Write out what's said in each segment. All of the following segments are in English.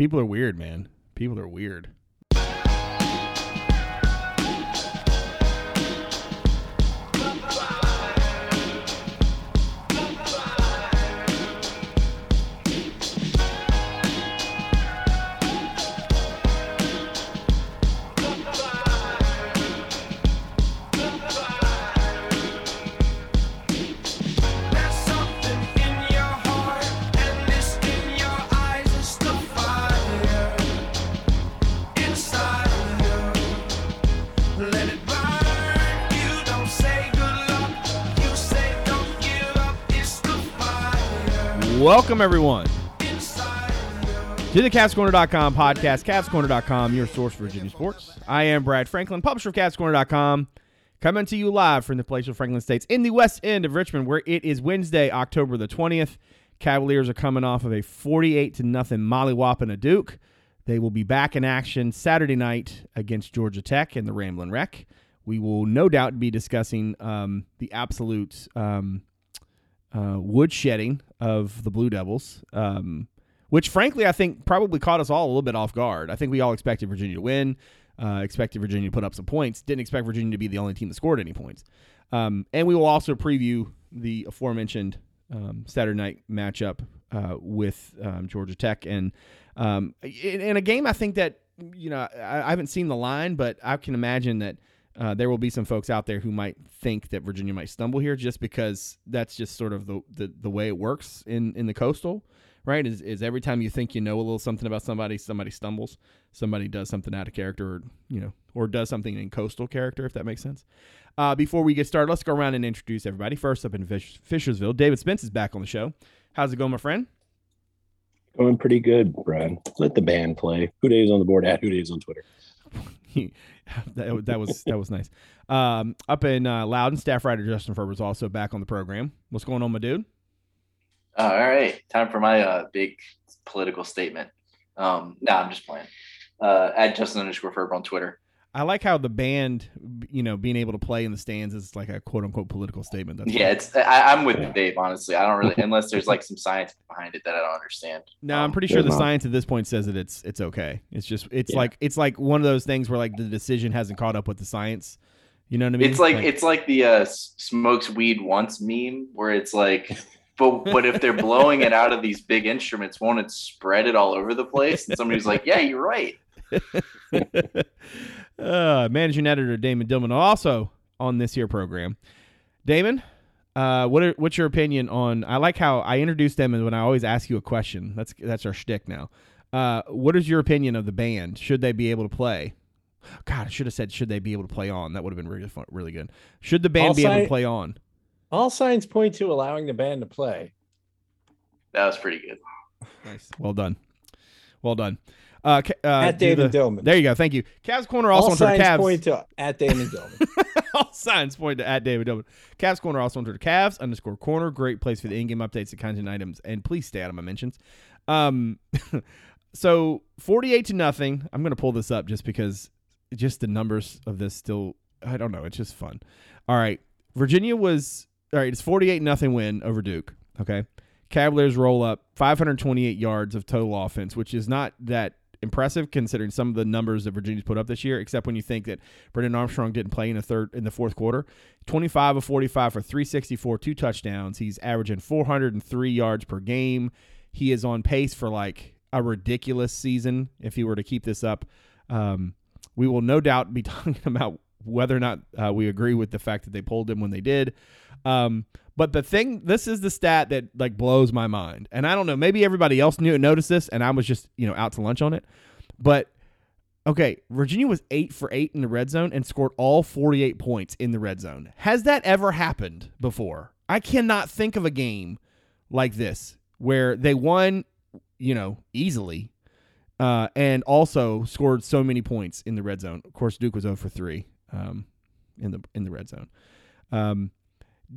People are weird, man. People are weird. Welcome, everyone, of to the CavsCorner.com podcast, CavsCorner.com, your source for Virginia sports. I am Brad Franklin, publisher of CavsCorner.com, coming to you live from the palatial Franklin States in the west end of Richmond, where it is Wednesday, October the 20th. Cavaliers are coming off of a 48 to nothing mollywhopping a Duke. They will be back in action Saturday night against Georgia Tech in the Ramblin' Wreck. We will no doubt be discussing um, the absolute um, uh, woodshedding of the Blue Devils, um, which frankly I think probably caught us all a little bit off guard. I think we all expected Virginia to win, uh, expected Virginia to put up some points, didn't expect Virginia to be the only team that scored any points. Um, and we will also preview the aforementioned um, Saturday night matchup uh, with um, Georgia Tech and um, in, in a game I think that you know I, I haven't seen the line, but I can imagine that uh, there will be some folks out there who might think that Virginia might stumble here just because that's just sort of the, the, the way it works in, in the coastal, right? Is, is every time you think you know a little something about somebody, somebody stumbles, somebody does something out of character, or, you know, or does something in coastal character, if that makes sense. Uh, before we get started, let's go around and introduce everybody. First up in Fish, Fishersville, David Spence is back on the show. How's it going, my friend? Going pretty good, Brad. Let the band play. HooDaves on the board at HooDaves on Twitter. that, that was that was nice. Um, up in uh, Loudoun, staff writer Justin Ferber is also back on the program. What's going on, my dude? Oh, all right, time for my uh, big political statement. Um, no, I'm just playing. Uh, at Justin underscore Ferber on Twitter. I like how the band, you know, being able to play in the stands is like a quote unquote political statement. That's Yeah, it's I, I'm with Dave. Honestly, I don't really unless there's like some science behind it that I don't understand. No, I'm Um, pretty sure the not. science at this point says that it's it's okay. It's just it's Yeah. like it's like one of those things where like the decision hasn't caught up with the science. You know what I mean? It's like it's like the uh, smokes weed once meme where it's like, but but if they're blowing it out of these big instruments, won't it spread it all over the place? And somebody's like, yeah, you're right. uh, managing editor Damon Dillman also on this here program. Damon, uh, what are, what's your opinion on? I like how I introduced them, and when I always ask you a question, that's that's our shtick now. Uh, what is your opinion of the band? Should they be able to play? God, I should have said should they be able to play on. That would have been really fun, really good. Should the band I'll be able to play on? All signs point to allowing the band to play. That was pretty good. Nice, well done, well done. Uh, uh, At David the- Dillman. There you go. Thank you. Cavs corner also All on Twitter. signs Cavs. point to at Damon Dillman. All signs point to at David Dobin. Cavs Corner also on Twitter. Cavs underscore corner. Great place for the in-game updates, the content items, and please stay out of my mentions. Um, so forty-eight to nothing. I'm gonna pull this up just because just the numbers of this still. I don't know. It's just fun. All right, Virginia was all right. It's forty-eight nothing win over Duke. Okay, Cavaliers roll up 528 yards of total offense, which is not that impressive considering some of the numbers that Virginia's put up this year, except when you think that Brennan Armstrong didn't play in the third in the fourth quarter. 25 of 45 for 364, two touchdowns. He's averaging 403 yards per game. He is on pace for like a ridiculous season if he were to keep this up. Um, we will no doubt be talking about whether or not uh, we agree with the fact that they pulled him when they did. Um, but the thing, this is the stat that like blows my mind, and I don't know. Maybe everybody else knew noticed this, and I was just you know out to lunch on it. But okay, Virginia was eight for eight in the red zone and scored all forty-eight points in the red zone. Has that ever happened before? I cannot think of a game like this where they won, you know, easily, uh, and also scored so many points in the red zone. Of course, Duke was 0 for three um, in the in the red zone. Um,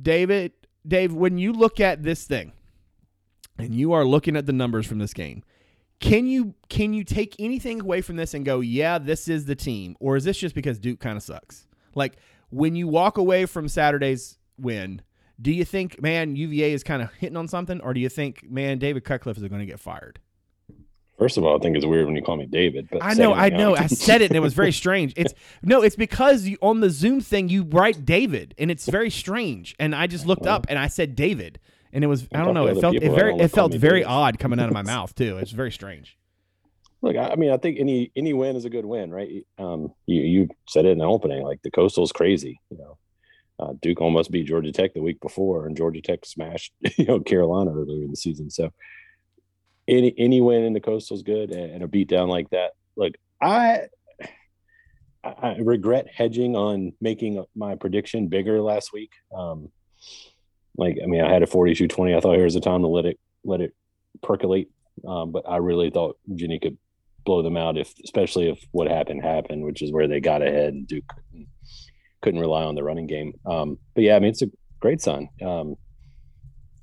David, Dave, when you look at this thing, and you are looking at the numbers from this game, can you can you take anything away from this and go, yeah, this is the team, or is this just because Duke kind of sucks? Like when you walk away from Saturday's win, do you think, man, UVA is kind of hitting on something, or do you think, man, David Cutcliffe is going to get fired? First of all, I think it's weird when you call me David. But I know, I know. I said it and it was very strange. It's no, it's because you, on the Zoom thing you write David and it's very strange. And I just looked up and I said David and it was I don't know. It felt it very it felt very David. odd coming out of my mouth too. It's very strange. Look, I, I mean, I think any any win is a good win, right? Um, you you said it in the opening, like the Coastal's crazy. You know, uh, Duke almost beat Georgia Tech the week before, and Georgia Tech smashed you know Carolina earlier in the season. So any any win in the Coastal's good, and, and a beatdown like that. Look, I I regret hedging on making my prediction bigger last week. Um, like, I mean, I had a 42-20. I thought here's the time to let it let it percolate. Um, but I really thought Virginia could blow them out if, especially if what happened happened, which is where they got ahead and Duke couldn't, couldn't rely on the running game. Um, but yeah, I mean, it's a great sign. Um,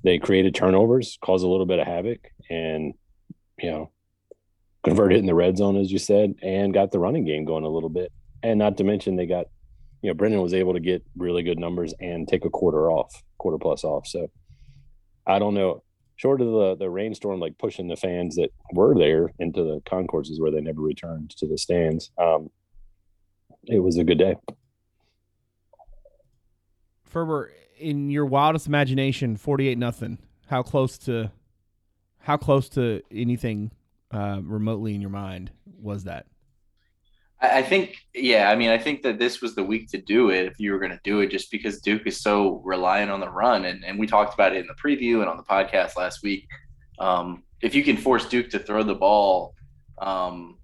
they created turnovers, caused a little bit of havoc, and you know, converted in the red zone, as you said, and got the running game going a little bit. And not to mention, they got, you know, Brennan was able to get really good numbers and take a quarter off, quarter plus off. So I don't know. Short of the the rainstorm, like pushing the fans that were there into the concourses where they never returned to the stands, um, it was a good day. Ferber, in your wildest imagination, forty-eight nothing. How close to, how close to anything uh, remotely in your mind was that? I think, yeah, I mean, I think that this was the week to do it if you were going to do it, just because Duke is so reliant on the run. And, and we talked about it in the preview and on the podcast last week. Um, if you can force Duke to throw the ball, um,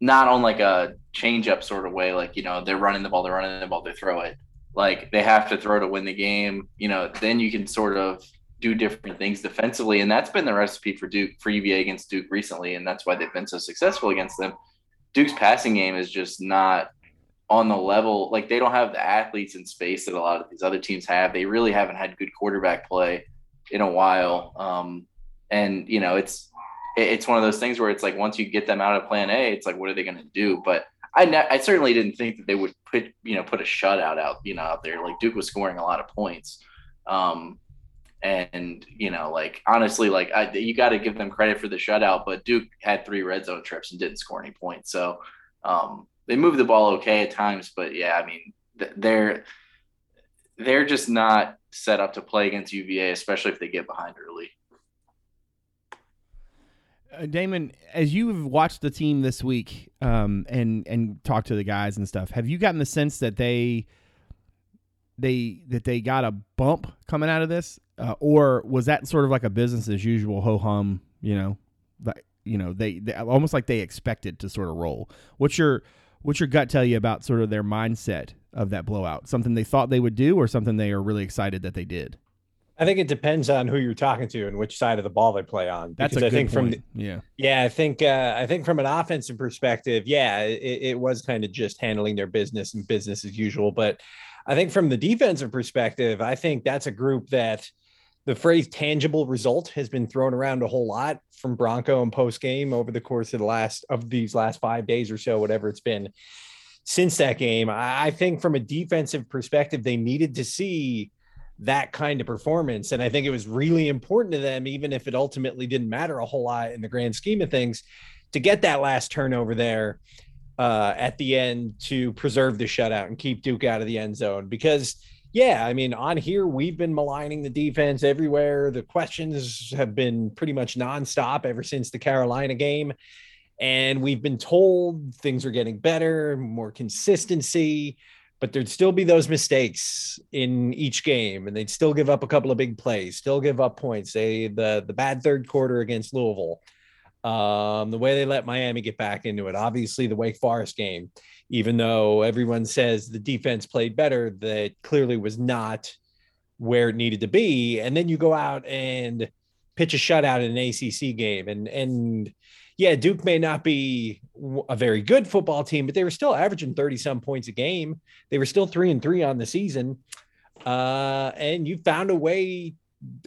not on like a change up sort of way, like, you know, they're running the ball, they're running the ball, they throw it. Like they have to throw to win the game, you know, then you can sort of do different things defensively. And that's been the recipe for Duke, for UVA against Duke recently. And that's why they've been so successful against them. Duke's passing game is just not on the level. Like they don't have the athletes in space that a lot of these other teams have. They really haven't had good quarterback play in a while. Um, and you know, it's it's one of those things where it's like once you get them out of Plan A, it's like what are they going to do? But I ne- I certainly didn't think that they would you know put a shutout out you know out there. Like Duke was scoring a lot of points. Um, and you know, like honestly, like I, you got to give them credit for the shutout, but Duke had three red zone trips and didn't score any points. So um, they moved the ball okay at times, but yeah, I mean, they're they're just not set up to play against UVA, especially if they get behind early. Uh, Damon, as you've watched the team this week um, and and talked to the guys and stuff, have you gotten the sense that they they that they got a bump coming out of this, uh, or was that sort of like a business as usual ho hum? You know, like you know they, they almost like they expected to sort of roll. What's your what's your gut tell you about sort of their mindset of that blowout? Something they thought they would do, or something they are really excited that they did? I think it depends on who you're talking to and which side of the ball they play on. That's Because a I good think from point. yeah. Yeah, I think uh, I think from an offensive perspective, yeah, it, it was kind of just handling their business and business as usual. But I think from the defensive perspective, I think that's a group that the phrase tangible result has been thrown around a whole lot from Bronco and post game over the course of the last of these last five days or so, whatever it's been since that game. I, I think from a defensive perspective, they needed to see that kind of performance. And I think it was really important to them, even if it ultimately didn't matter a whole lot in the grand scheme of things, to get that last turnover there uh, at the end to preserve the shutout and keep Duke out of the end zone. Because, yeah, I mean, on here, we've been maligning the defense everywhere. The questions have been pretty much nonstop ever since the Carolina game. And we've been told things are getting better, more consistency but there'd still be those mistakes in each game and they'd still give up a couple of big plays still give up points. Say the the bad third quarter against louisville um, the way they let miami get back into it obviously the wake forest game even though everyone says the defense played better that clearly was not where it needed to be. And then you go out and pitch a shutout in an acc game and and yeah, Duke may not be a very good football team, but they were still averaging 30 some points a game. They were still three and three on the season. Uh, and you found a way.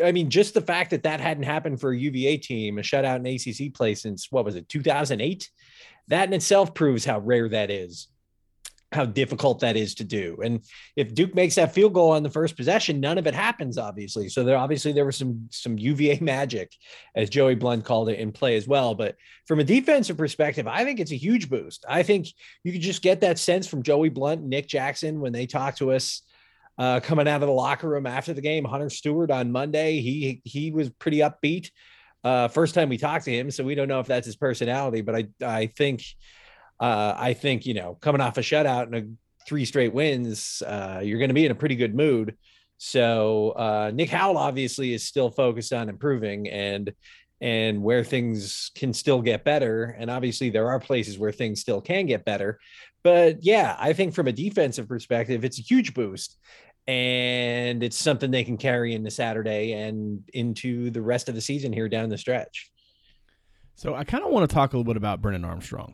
I mean, just the fact that that hadn't happened for a UVA team, a shutout in ACC play since what was it, 2008? That in itself proves how rare that is. How difficult that is to do. And if Duke makes that field goal on the first possession, none of it happens, obviously. So there obviously there was some some UVA magic, as Joey Blount called it, in play as well. But from a defensive perspective, I think it's a huge boost. I think you could just get that sense from Joey Blount, Nick Jackson when they talk to us uh, coming out of the locker room after the game. Hunter Stewart on Monday, he he was pretty upbeat. Uh, first time we talked to him, so we don't know if that's his personality, but I I think uh, I think you know coming off a shutout and a three straight wins, uh, you're going to be in a pretty good mood. So uh, Nick Howell obviously is still focused on improving and and where things can still get better. And obviously there are places where things still can get better. But yeah, I think from a defensive perspective, it's a huge boost. And it's something they can carry into Saturday and into the rest of the season here down the stretch. So I kind of want to talk a little bit about Brennan Armstrong.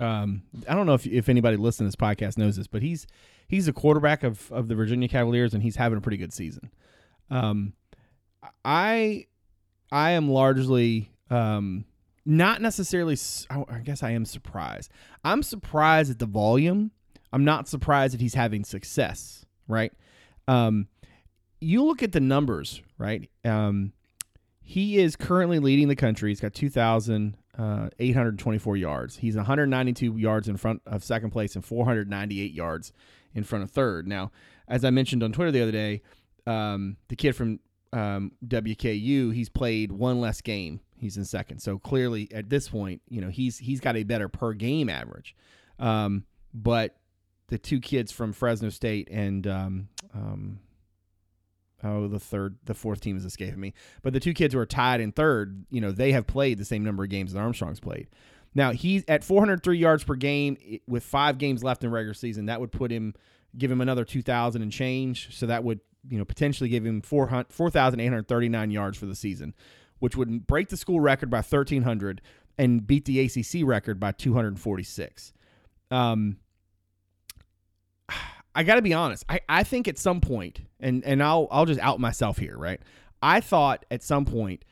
Um, I don't know if, if anybody listening to this podcast knows this, but he's he's a quarterback of, of the Virginia Cavaliers and he's having a pretty good season. Um, I I am largely um, not necessarily. I guess I am surprised. I'm surprised at the volume. I'm not surprised that he's having success. Right. Um, you look at the numbers. Right. Um, he is currently leading the country. He's got 2,824 yards. He's 192 yards in front of second place and 498 yards in front of third. Now, as I mentioned on Twitter the other day, um, the kid from um, WKU, he's played one less game. He's in second. So clearly, at this point, you know he's he's got a better per game average. Um, but the two kids from Fresno State and um, um, oh, the third, the fourth team is escaping me. But the two kids who are tied in third, you know, they have played the same number of games that Armstrong's played. Now he's at 403 yards per game with five games left in regular season. That would put him, give him another 2,000 and change. So that would, you know, potentially give him 400 4,839 yards for the season, which would break the school record by 1,300 and beat the ACC record by 246. Um, I got to be honest. I, I think at some point, and and I'll I'll just out myself here, right? I thought at some point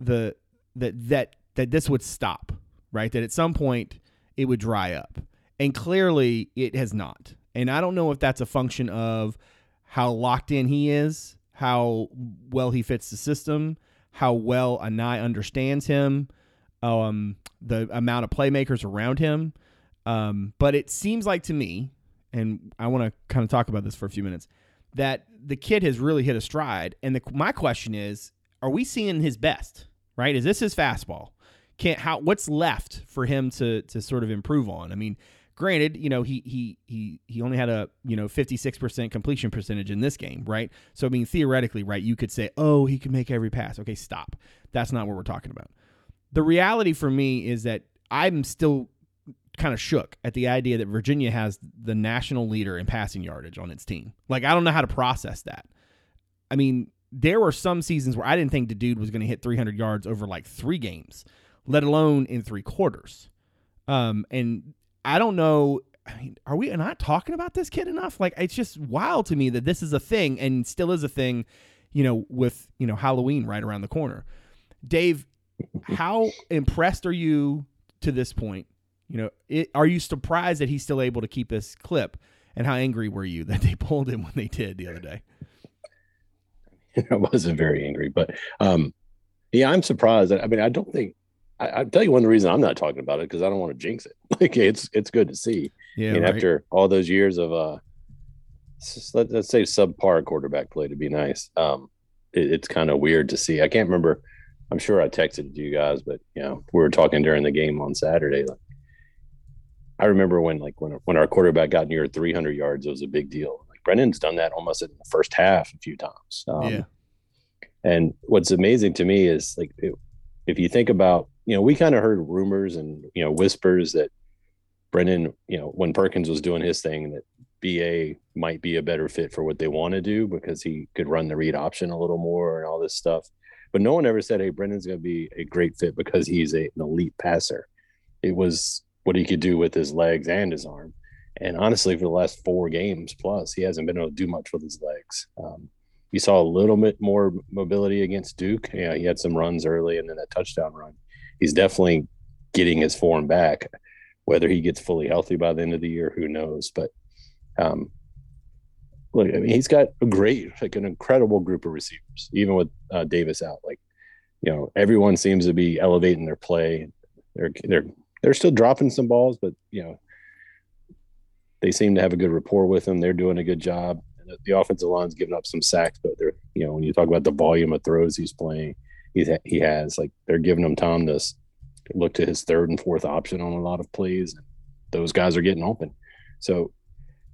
the that that that this would stop, right? That at some point it would dry up, and clearly it has not. And I don't know if that's a function of how locked in he is, how well he fits the system, how well Anae understands him, um, the amount of playmakers around him. Um, but it seems like to me, and I want to kind of talk about this for a few minutes, that the kid has really hit a stride. And the, my question is, are we seeing his best? Right? Is this his fastball? Can't how? What's left for him to to sort of improve on? I mean, granted, you know he he he he only had a you know fifty six percent completion percentage in this game, right? So I mean, theoretically, right, you could say, oh, he can make every pass. Okay, stop. That's not what we're talking about. The reality for me is that I'm still kind of shook at the idea that Virginia has the national leader in passing yardage on its team. Like, I don't know how to process that. I mean, there were some seasons where I didn't think the dude was going to hit 300 yards over like three games, let alone in three quarters. Um, and I don't know. I mean, are we not talking about this kid enough? Like, it's just wild to me that this is a thing and still is a thing, you know, with, you know, Halloween right around the corner. Dave, how impressed are you to this point? You know, it, are you surprised that he's still able to keep this clip? And how angry were you that they pulled him when they did the other day? I wasn't very angry, but um, yeah, I'm surprised. I mean, I don't think I, I'll tell you one of the reasons I'm not talking about it because I don't want to jinx it. Like it's it's good to see. Yeah, I mean, after all those years of uh, let, let's say subpar quarterback play to be nice, um, it, it's kind of weird to see. I can't remember. I'm sure I texted you guys, but you know, we were talking during the game on Saturday. Like, I remember when like when when our quarterback got near 300 yards, it was a big deal. Like Brennan's done that almost in the first half a few times. Um, yeah, and what's amazing to me is like it, if you think about, you know, we kind of heard rumors and you know whispers that Brennan, you know, when Perkins was doing his thing, that BA might be a better fit for what they want to do because he could run the read option a little more and all this stuff. But no one ever said, "Hey, Brennan's going to be a great fit because he's a, an elite passer." It was what he could do with his legs and his arm. And honestly, for the last four games plus, he hasn't been able to do much with his legs. Um, you saw a little bit more mobility against Duke. Yeah, he had some runs early and then that touchdown run. He's definitely getting his form back. Whether he gets fully healthy by the end of the year, who knows? But Um, look, I mean, he's got a great, like an incredible group of receivers, even with uh, Davis out. Like, you know, everyone seems to be elevating their play. They're they're they're still dropping some balls, but you know, they seem to have a good rapport with him. They're doing a good job. The- offensive line's giving up some sacks, but they're you know when you talk about the volume of throws he's playing, he's he has like they're giving him time to look to his third and fourth option on a lot of plays. Those guys are getting open. So,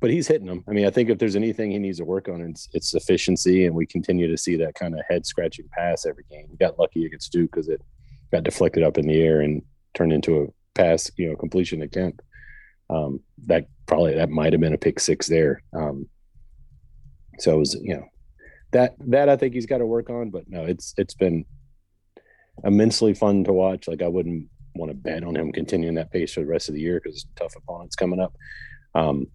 but he's hitting them. I mean, I think if there's anything he needs to work on, it's it's efficiency, and we continue to see that kind of head scratching pass every game. Got lucky against Duke because it got deflected up in the air and turned into a pass, you know, completion attempt. Um, that probably that might have been a pick six there. Um, so it was, you know, that that I think he's got to work on. But no, it's it's been immensely fun to watch. Like I wouldn't want to bet on him continuing that pace for the rest of the year because tough opponents coming up. Um,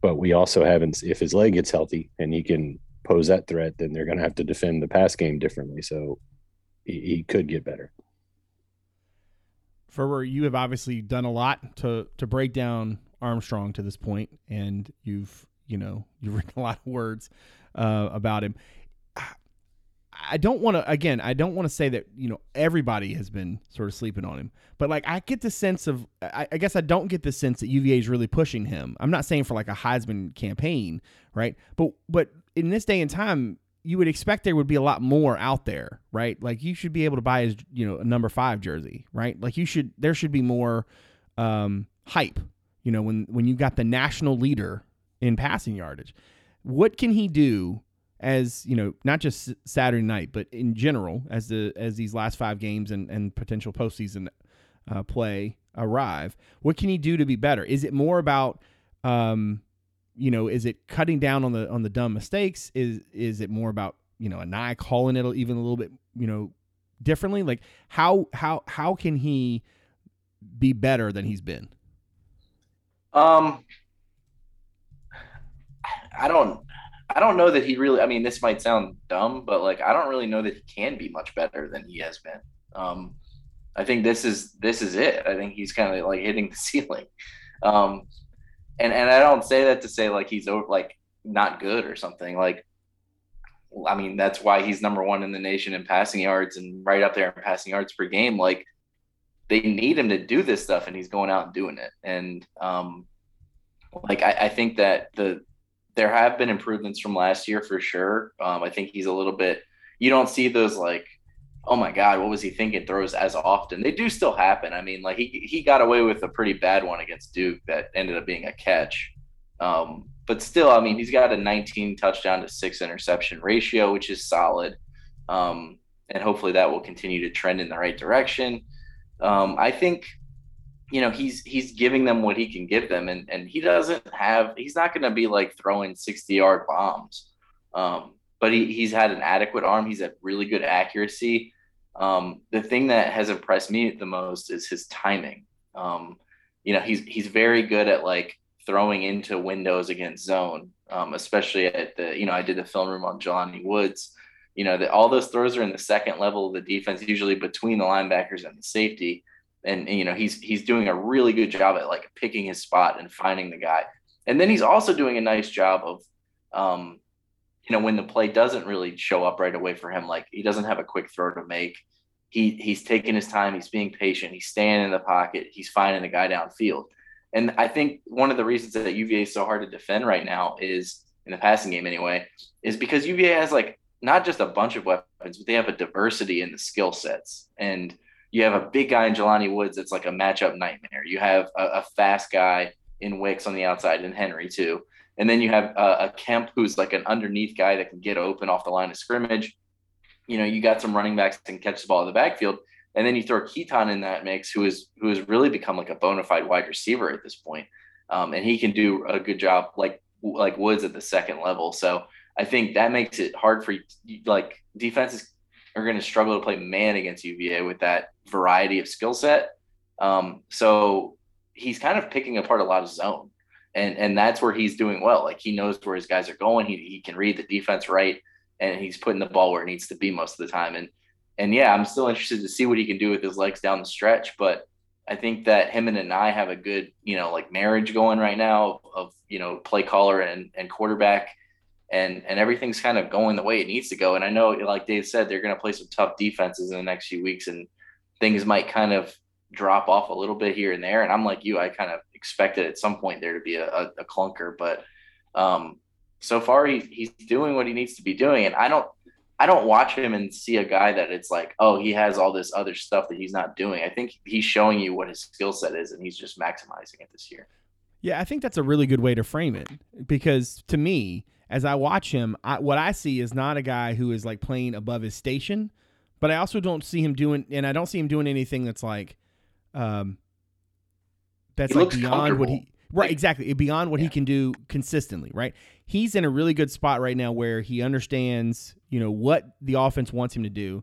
but we also haven't. If his leg gets healthy and he can pose that threat, then they're going to have to defend the pass game differently. So he, he could get better. Ferber, you have obviously done a lot to to break down Armstrong to this point, and you've you know you've written a lot of words uh, about him. I don't want to again. I don't want to say that you know everybody has been sort of sleeping on him, but like I get the sense of. I, I guess I don't get the sense that UVA is really pushing him. I'm not saying for like a Heisman campaign, right? But but in this day and time, you would expect there would be a lot more out there, right? Like you should be able to buy his, you know, a number five jersey, right? Like you should, there should be more um, hype, you know, when when you got the national leader in passing yardage. What can he do as you know, not just Saturday night, but in general, as the as these last five games and and potential postseason uh, play arrive? What can he do to be better? Is it more about um, you know, is it cutting down on the on the dumb mistakes? Is is it more about you know Anae calling it even a little bit you know differently? Like how how how can he be better than he's been? Um, I don't, I don't know that he really. I mean, this might sound dumb, but like, I don't really know that he can be much better than he has been. Um, I think this is this is it. I think he's kind of like hitting the ceiling. Um, and and I don't say that to say like he's over, like not good or something. Like, I mean, that's why he's number one in the nation in passing yards and right up there in passing yards per game. Like, they need him to do this stuff, and he's going out and doing it. And um, like I, I think that the there have been improvements from last year for sure. Um, I think he's a little bit. You don't see those like, oh my god, what was he thinking? Throws as often. They do still happen. I mean, like he he got away with a pretty bad one against Duke that ended up being a catch. Um, but still, I mean, he's got a 19 touchdown to six interception ratio, which is solid. Um, and hopefully that will continue to trend in the right direction. Um, I think you know he's he's giving them what he can give them and and he doesn't have he's not going to be like throwing 60 yard bombs um but he, he's had an adequate arm. He's had really good accuracy. Um the thing that has impressed me the most is his timing. Um you know he's he's very good at like throwing into windows against zone um especially at the you know i did the film room on Jelani woods. You know that all those throws are in the second level of the defense usually between the linebackers and the safety. And, and, you know he's he's doing a really good job at like picking his spot and finding the guy. And then he's also doing a nice job of um you know when the play doesn't really show up right away for him like he doesn't have a quick throw to make he he's taking his time he's being patient he's staying in the pocket he's finding the guy downfield and i think one of the reasons that uva is so hard to defend right now is in the passing game anyway is because uva has like not just a bunch of weapons but they have a diversity in the skill sets and you have a big guy in Jelani Woods that's like a matchup nightmare. You have a, a fast guy in Wicks on the outside and Henry too. And then you have a, a Kemp who's like an underneath guy that can get open off the line of scrimmage. You know, you got some running backs that can catch the ball in the backfield. And then you throw Keytaon in that mix, who is who has really become like a bona fide wide receiver at this point. Um, and he can do a good job like like Woods at the second level. So I think that makes it hard for like defenses are going to struggle to play man against UVA with that variety of skill set. Um, so he's kind of picking apart a lot of zone, and and that's where he's doing well. Like he knows where his guys are going. He he can read the defense right, and he's putting the ball where it needs to be most of the time. And and yeah, I'm still interested to see what he can do with his legs down the stretch. But I think that him and I have a good, you know, like marriage going right now of, you know, play caller and, and quarterback and, and everything's kind of going the way it needs to go. And I know, like Dave said, they're going to play some tough defenses in the next few weeks and things might kind of drop off a little bit here and there. And I'm like you, I kind of expected at some point there to be a, a, a clunker, but um, so far he, he's doing what he needs to be doing. And I don't, I don't watch him and see a guy that it's like, oh, he has all this other stuff that he's not doing. I think he's showing you what his skill set is, and he's just maximizing it this year. Yeah, I think that's a really good way to frame it because to me, as I watch him, I, what I see is not a guy who is like playing above his station, but I also don't see him doing, and I don't see him doing anything that's like, um, that's He like beyond what he right exactly beyond what he can do consistently. Right, he's in a really good spot right now where he understands, you know, what the offense wants him to do.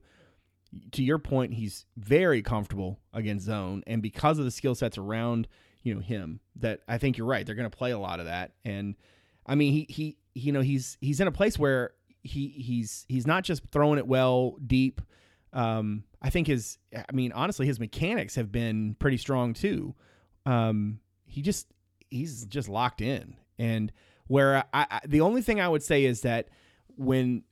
To your point, he's very comfortable against zone, and because of the skill sets around you know him, that I think you're right. They're going to play a lot of that, and I mean he he you know he's he's in a place where he he's he's not just throwing it well deep. Um, I think his I mean honestly his mechanics have been pretty strong too. Um, he just he's just locked in, and where I, I the only thing I would say is that when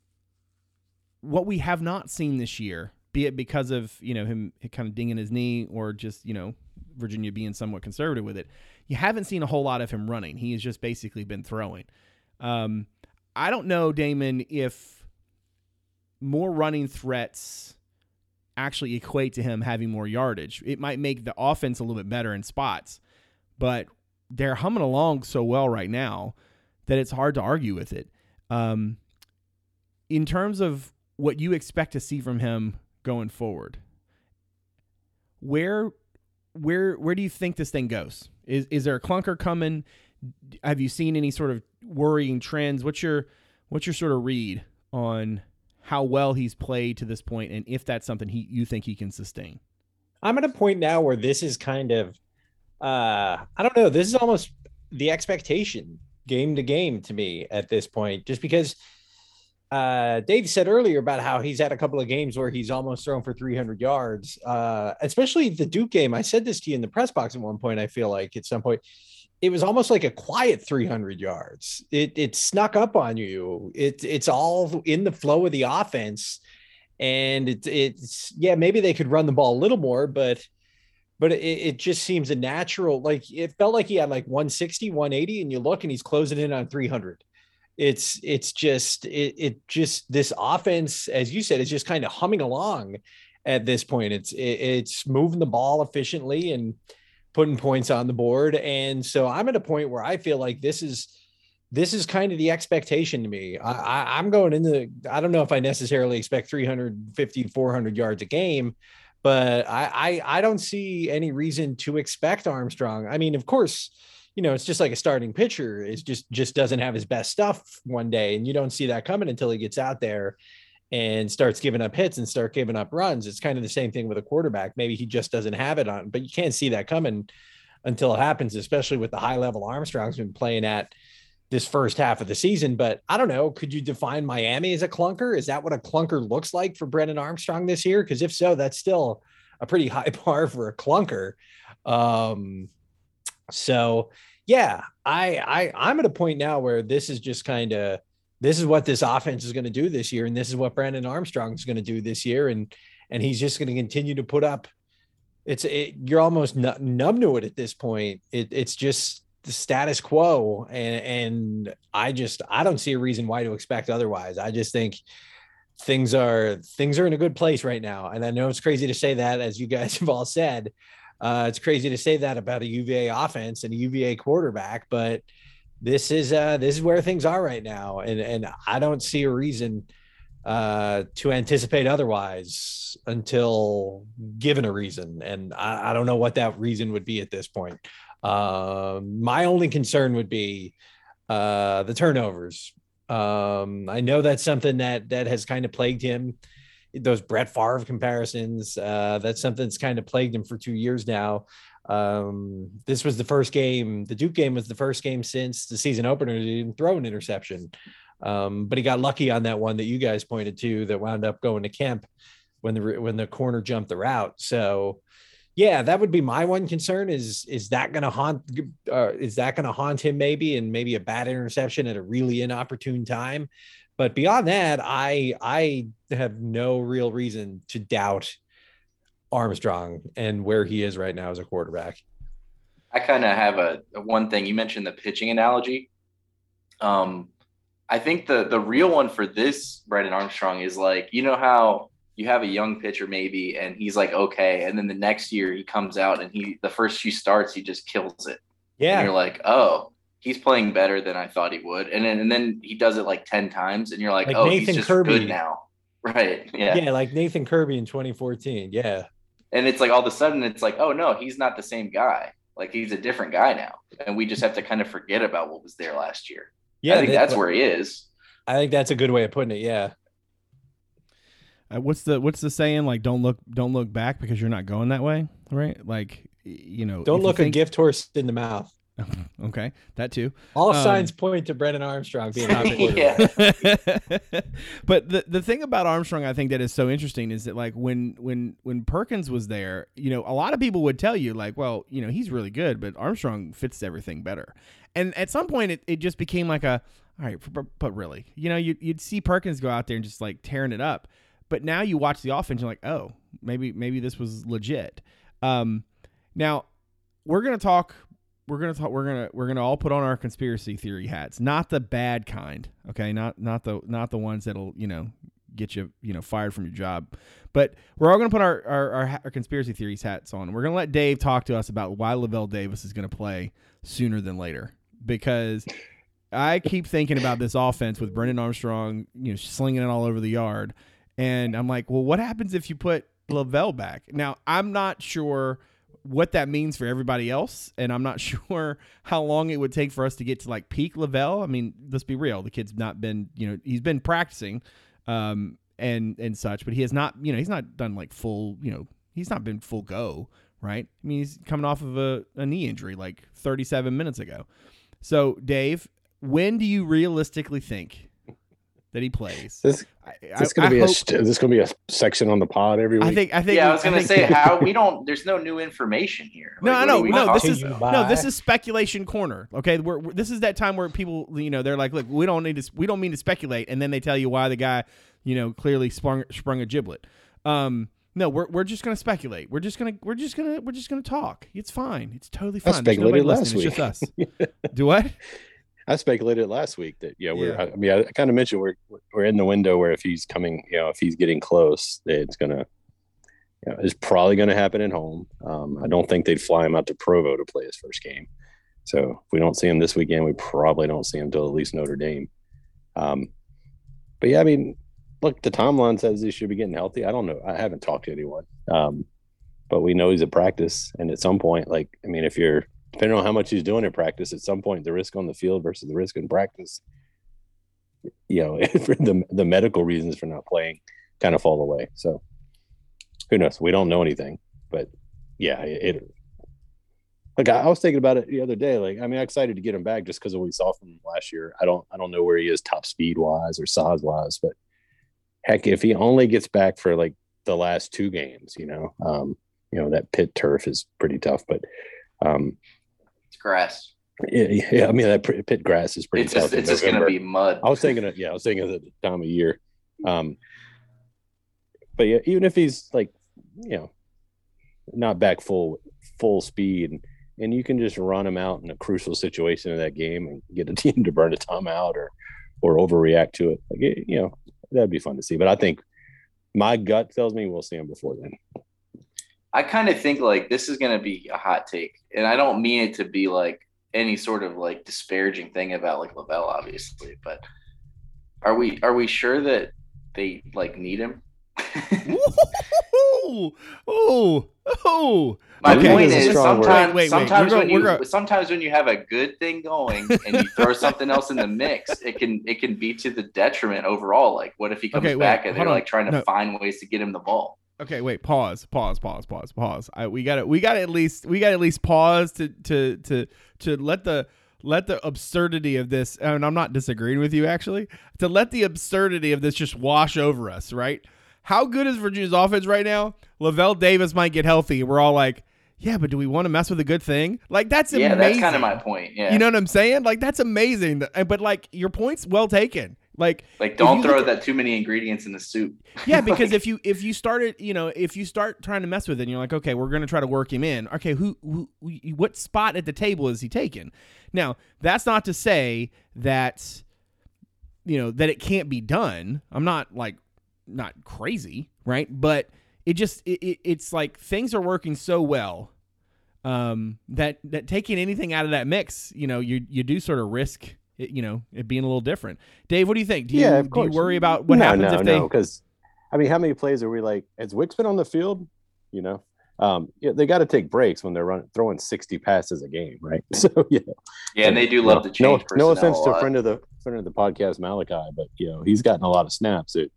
what we have not seen this year, be it because of you know him kind of dinging his knee or just you know Virginia being somewhat conservative with it, you haven't seen a whole lot of him running. He has just basically been throwing. Um, I don't know, Damon, if more running threats actually equate to him having more yardage. It might make the offense a little bit better in spots, but they're humming along so well right now that it's hard to argue with it. Um, in terms of what you expect to see from him going forward, where where where do you think this thing goes? Is is there a clunker coming? Have you seen any sort of worrying trends? What's your what's your sort of read on how well he's played to this point, and if that's something he you think he can sustain? I'm at a point now where this is kind of, uh, I don't know, this is almost the expectation game to game to me at this point, just because uh, Dave said earlier about how he's had a couple of games where he's almost thrown for 300 yards, uh, especially the Duke game. I said this to you in the press box at one point. I feel like at some point it was almost like a quiet 300 yards. It it snuck up on you. It it's all in the flow of the offense, and it, it's yeah maybe they could run the ball a little more, but but it, it just seems a natural like it felt like he had like 160 180 and you look and he's closing in on 300 it's it's just it, it just this offense as you said is just kind of humming along at this point it's it, it's moving the ball efficiently and putting points on the board. And so i'm at a point where i feel like this is this is kind of the expectation to me. I, i'm going into i don't know if i necessarily expect 350 400 yards a game but I, I I don't see any reason to expect Armstrong. I mean, of course, you know, it's just like a starting pitcher. Is just just doesn't have his best stuff one day, and you don't see that coming until he gets out there and starts giving up hits and start giving up runs. It's kind of the same thing with a quarterback. Maybe he just doesn't have it on, but you can't see that coming until it happens, especially with the high level Armstrong's been playing at this first half of the season. But I don't know. Could you define Miami as a clunker? Is that what a clunker looks like for Brennan Armstrong this year? Because if so, that's still a pretty high bar for a clunker. Um, so yeah, I I I'm at a point now where this is just kind of this is what this offense is going to do this year, and this is what Brennan Armstrong is going to do this year, and and he's just going to continue to put up. It's it, you're almost nu- numb to it at this point. It, it's just the status quo, and and I just I don't see a reason why to expect otherwise. I just think things are things are in a good place right now, and I know it's crazy to say that, as you guys have all said. Uh, it's crazy to say that about a UVA offense and a UVA quarterback, but this is uh, this is where things are right now, and and I don't see a reason uh, to anticipate otherwise until given a reason, and I, I don't know what that reason would be at this point. Um, my only concern would be uh, the turnovers. Um, I know that's something that that has kind of plagued him. Those Brett Favre comparisons. Uh, that's something that's kind of plagued him for two years now. Um, this was the first game. The Duke game was the first game since the season opener. He didn't throw an interception, um, but he got lucky on that one that you guys pointed to that wound up going to Kemp when the when the corner jumped the route. So yeah, that would be my one concern. Is is that going to haunt? Uh, is that going to haunt him maybe, and maybe a bad interception at a really inopportune time? But beyond that, I I have no real reason to doubt Armstrong and where he is right now as a quarterback. I kind of have a, a one thing you mentioned the pitching analogy. Um, I think the the real one for this Brennan Armstrong is like you know how you have a young pitcher maybe and he's like okay and then the next year he comes out and he the first few starts he just kills it and Yeah, you're like oh he's playing better than I thought he would and then and then he does it like ten times and you're like, Like oh Nathan he's just Kirby. good now right yeah. yeah, like Nathan Kirby in 2014. Yeah, and it's like all of a sudden it's like oh no he's not the same guy like he's a different guy now and we just have to kind of forget about what was there last year yeah, I think that- that's where he is I think that's a good way of putting it. Yeah, Uh, what's the what's the saying? Like, don't look don't look back because you're not going that way, right? Like, you know, don't if you look a gift horse in the mouth. Okay, that too. All Um, signs point to Brennan Armstrong being a Yeah. quarterback. but the the thing about Armstrong, I think that is so interesting is that like when when when Perkins was there, you know, a lot of people would tell you like, well, you know, he's really good, but Armstrong fits everything better. And at some point, it, it just became like a, all right, but, but really, you know, you, you'd see Perkins go out there and just like tearing it up. But now you watch the offense, you're like, oh, maybe maybe this was legit. Um, now we're gonna talk. We're gonna talk. We're gonna we're gonna all put on our conspiracy theory hats, not the bad kind. Okay, not not the not the ones that'll you know get you you know fired from your job. But we're all gonna put our our, our, our conspiracy theories hats on. We're gonna let Dave talk to us about why Lavelle Davis is gonna play sooner than later because I keep thinking about this offense with Brennan Armstrong, you know, slinging it all over the yard, and I'm like, well, what happens if you put Lavelle back? Now, I'm not sure what that means for everybody else, and I'm not sure how long it would take for us to get to like peak Lavelle. I mean, let's be real, the kid's not been, you know, he's been practicing, um, and and such, but he has not, you know, he's not done like full, you know, he's not been full go, right? I mean, he's coming off of a, a knee injury like 37 minutes ago. So, Dave, when do you realistically think that he plays? This, I, this is gonna I be a hope- st- is this gonna be a section on the pod every week. I think. I think. yeah, we- I was gonna think- say how we don't. There's no new information here. No, Like, I what know. No, this is about? no. This is speculation corner. Okay, we're, we're- this is that time where people, you know, they're like, look, we don't need to. We don't mean to speculate, and then they tell you why the guy, you know, clearly sprung sprung a giblet. Um, no, we're, we're just gonna speculate. We're just gonna we're just gonna we're just gonna talk. It's fine. It's totally I fine. There's nobody speculated last listening. It's just us. Do what? I speculated last week that yeah, we're. Yeah. I mean, I kind of mentioned we're we're in the window where if he's coming, you know, if he's getting close, it's gonna, you know, it's probably gonna happen at home. Um, I don't think they'd fly him out to Provo to play his first game. So if we don't see him this weekend, we probably don't see him till at least Notre Dame. Um, but yeah, I mean, look, the timeline says he should be getting healthy. I don't know. I haven't talked to anyone, um, but we know he's at practice, and at some point, like, I mean, if you're depending on how much he's doing in practice, at some point the risk on the field versus the risk in practice, you know, for the the medical reasons for not playing kind of fall away. So who knows? We don't know anything, but yeah, it. like I, was thinking about it the other day. Like, I mean, I'm excited to get him back just because of what we saw from him last year. I don't, I don't know where he is top speed wise or size wise, but heck, if he only gets back for like the last two games, you know, um, you know that Pitt turf is pretty tough, but um, grass. yeah, yeah, I mean that Pitt grass is pretty It's tough. just it's just gonna be mud. I was thinking of yeah, I was thinking of the time of year. Um, but yeah, even if he's like, you know, not back full full speed, and, and you can just run him out in a crucial situation in that game and get a team to burn a timeout or or overreact to it, like it, you know, that'd be fun to see. But I think my gut tells me we'll see him before then. I kind of think like this is gonna be a hot take, and I don't mean it to be like any sort of like disparaging thing about like Lavelle, obviously, but are we are we sure that they like need him? Ooh, ooh, ooh. My Okay. point is is sometimes Wait, wait, wait. sometimes We're when go- we're you go- sometimes when you have a good thing going and you throw something else in the mix, it can it can be to the detriment overall. Like what if he comes Okay, wait, back and hold they're on. like trying to No. find ways to get him the ball? Okay, wait. Pause. Pause. Pause. Pause. Pause. I, we got to We got at least. We got at least pause to to to to let the let the absurdity of this. And I'm not disagreeing with you actually. To let the absurdity of this just wash over us. Right. how good is Virginia's offense right now? Lavelle Davis might get healthy. We're all like, yeah, but do we want to mess with a good thing? Like that's yeah, amazing. that's kind of my point. Yeah, You know what I'm saying? Like that's amazing. But like your point's well taken. Like like don't throw that too many ingredients in the soup. yeah, because if you if you started, you know, if you start trying to mess with it, and you're like, okay, we're gonna try to work him in. Okay, who, who, who what spot at the table is he taking? Now, that's not to say that, you know, that it can't be done. I'm not like not crazy, right? But it just it, it, it's like things are working so well um that that taking anything out of that mix you know you you do sort of risk it, you know it being a little different dave what do you think do you, yeah, of do you worry about what no, happens no, if they no, because I mean, how many plays are we like? Has Wicks been on the field? You know, um, yeah, they got to take breaks when they're running throwing sixty passes a game, right? So yeah, Yeah, and they do love to change. No, no offense a to a friend of the friend of the podcast, Malachi, but you know he's gotten a lot of snaps. It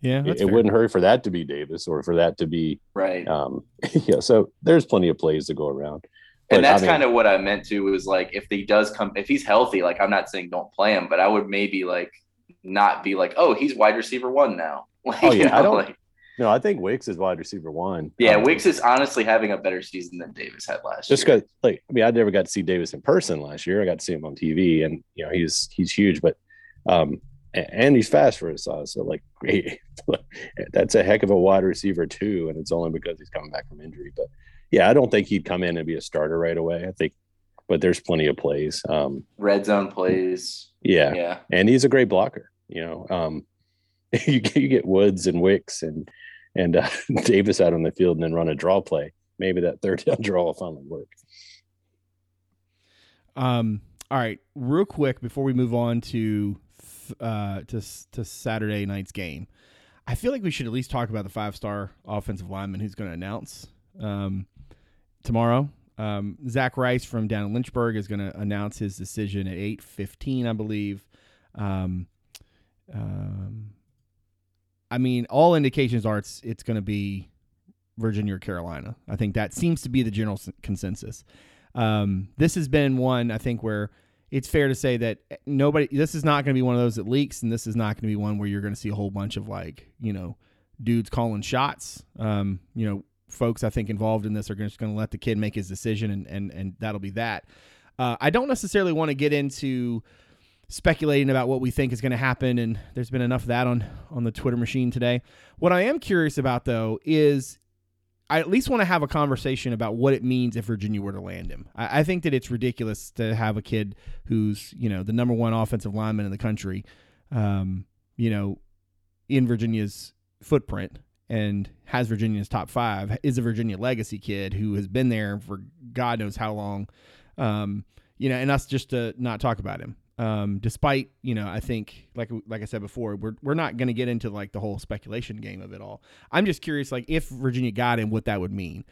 yeah it, it fair. wouldn't hurt for that to be Davis or for that to be right? um, yeah. So there's plenty of plays to go around. But, and that's I mean, kind of what I meant to was like if he does come if he's healthy, like I'm not saying don't play him, but I would maybe like not be like, oh, he's wide receiver one now. Like, Oh, you yeah, I don't- like- no. I think Wicks is wide receiver one. yeah, Um, Wicks is honestly having a better season than Davis had last just year. because like I mean I never got to see Davis in person last year. I got to see him on TV, and you know he's he's huge, but um and he's fast for his size. So like that's a heck of a wide receiver too, and it's only because he's coming back from injury. But yeah, I don't think he'd come in and be a starter right away. I think, but there's plenty of plays. Um, Red zone plays. yeah, Yeah. and he's a great blocker. You know, um, you get, you get Woods and Wicks and and uh, Davis out on the field and then run a draw play. Maybe that third down draw will finally work. Um. All right, real quick before we move on to uh to to Saturday night's game, I feel like we should at least talk about the five star offensive lineman who's going to announce um tomorrow. Um, Zach Rice from down in Lynchburg is going to announce his decision at eight fifteen, I believe. Um, um, I mean, all indications are it's it's going to be Virginia or Carolina. I think that seems to be the general consensus. Um, this has been one I think where it's fair to say that nobody. This is not going to be one of those that leaks, and this is not going to be one where you're going to see a whole bunch of like you know dudes calling shots. Um, you know, folks I think involved in this are just going to let the kid make his decision, and and and that'll be that. Uh, I don't necessarily want to get into speculating about what we think is going to happen, and there's been enough of that on on the Twitter machine today. What I am curious about though is I at least want to have a conversation about what it means if Virginia were to land him. I, I think that it's ridiculous to have a kid who's you know the number one offensive lineman in the country, um, you know, in Virginia's footprint and has Virginia's top five is a Virginia legacy kid who has been there for God knows how long, um, you know, and us just to not talk about him. Um, despite you know, I think like like I said before, we're we're not going to get into like the whole speculation game of it all. I'm just curious, like if Virginia got him, what that would mean.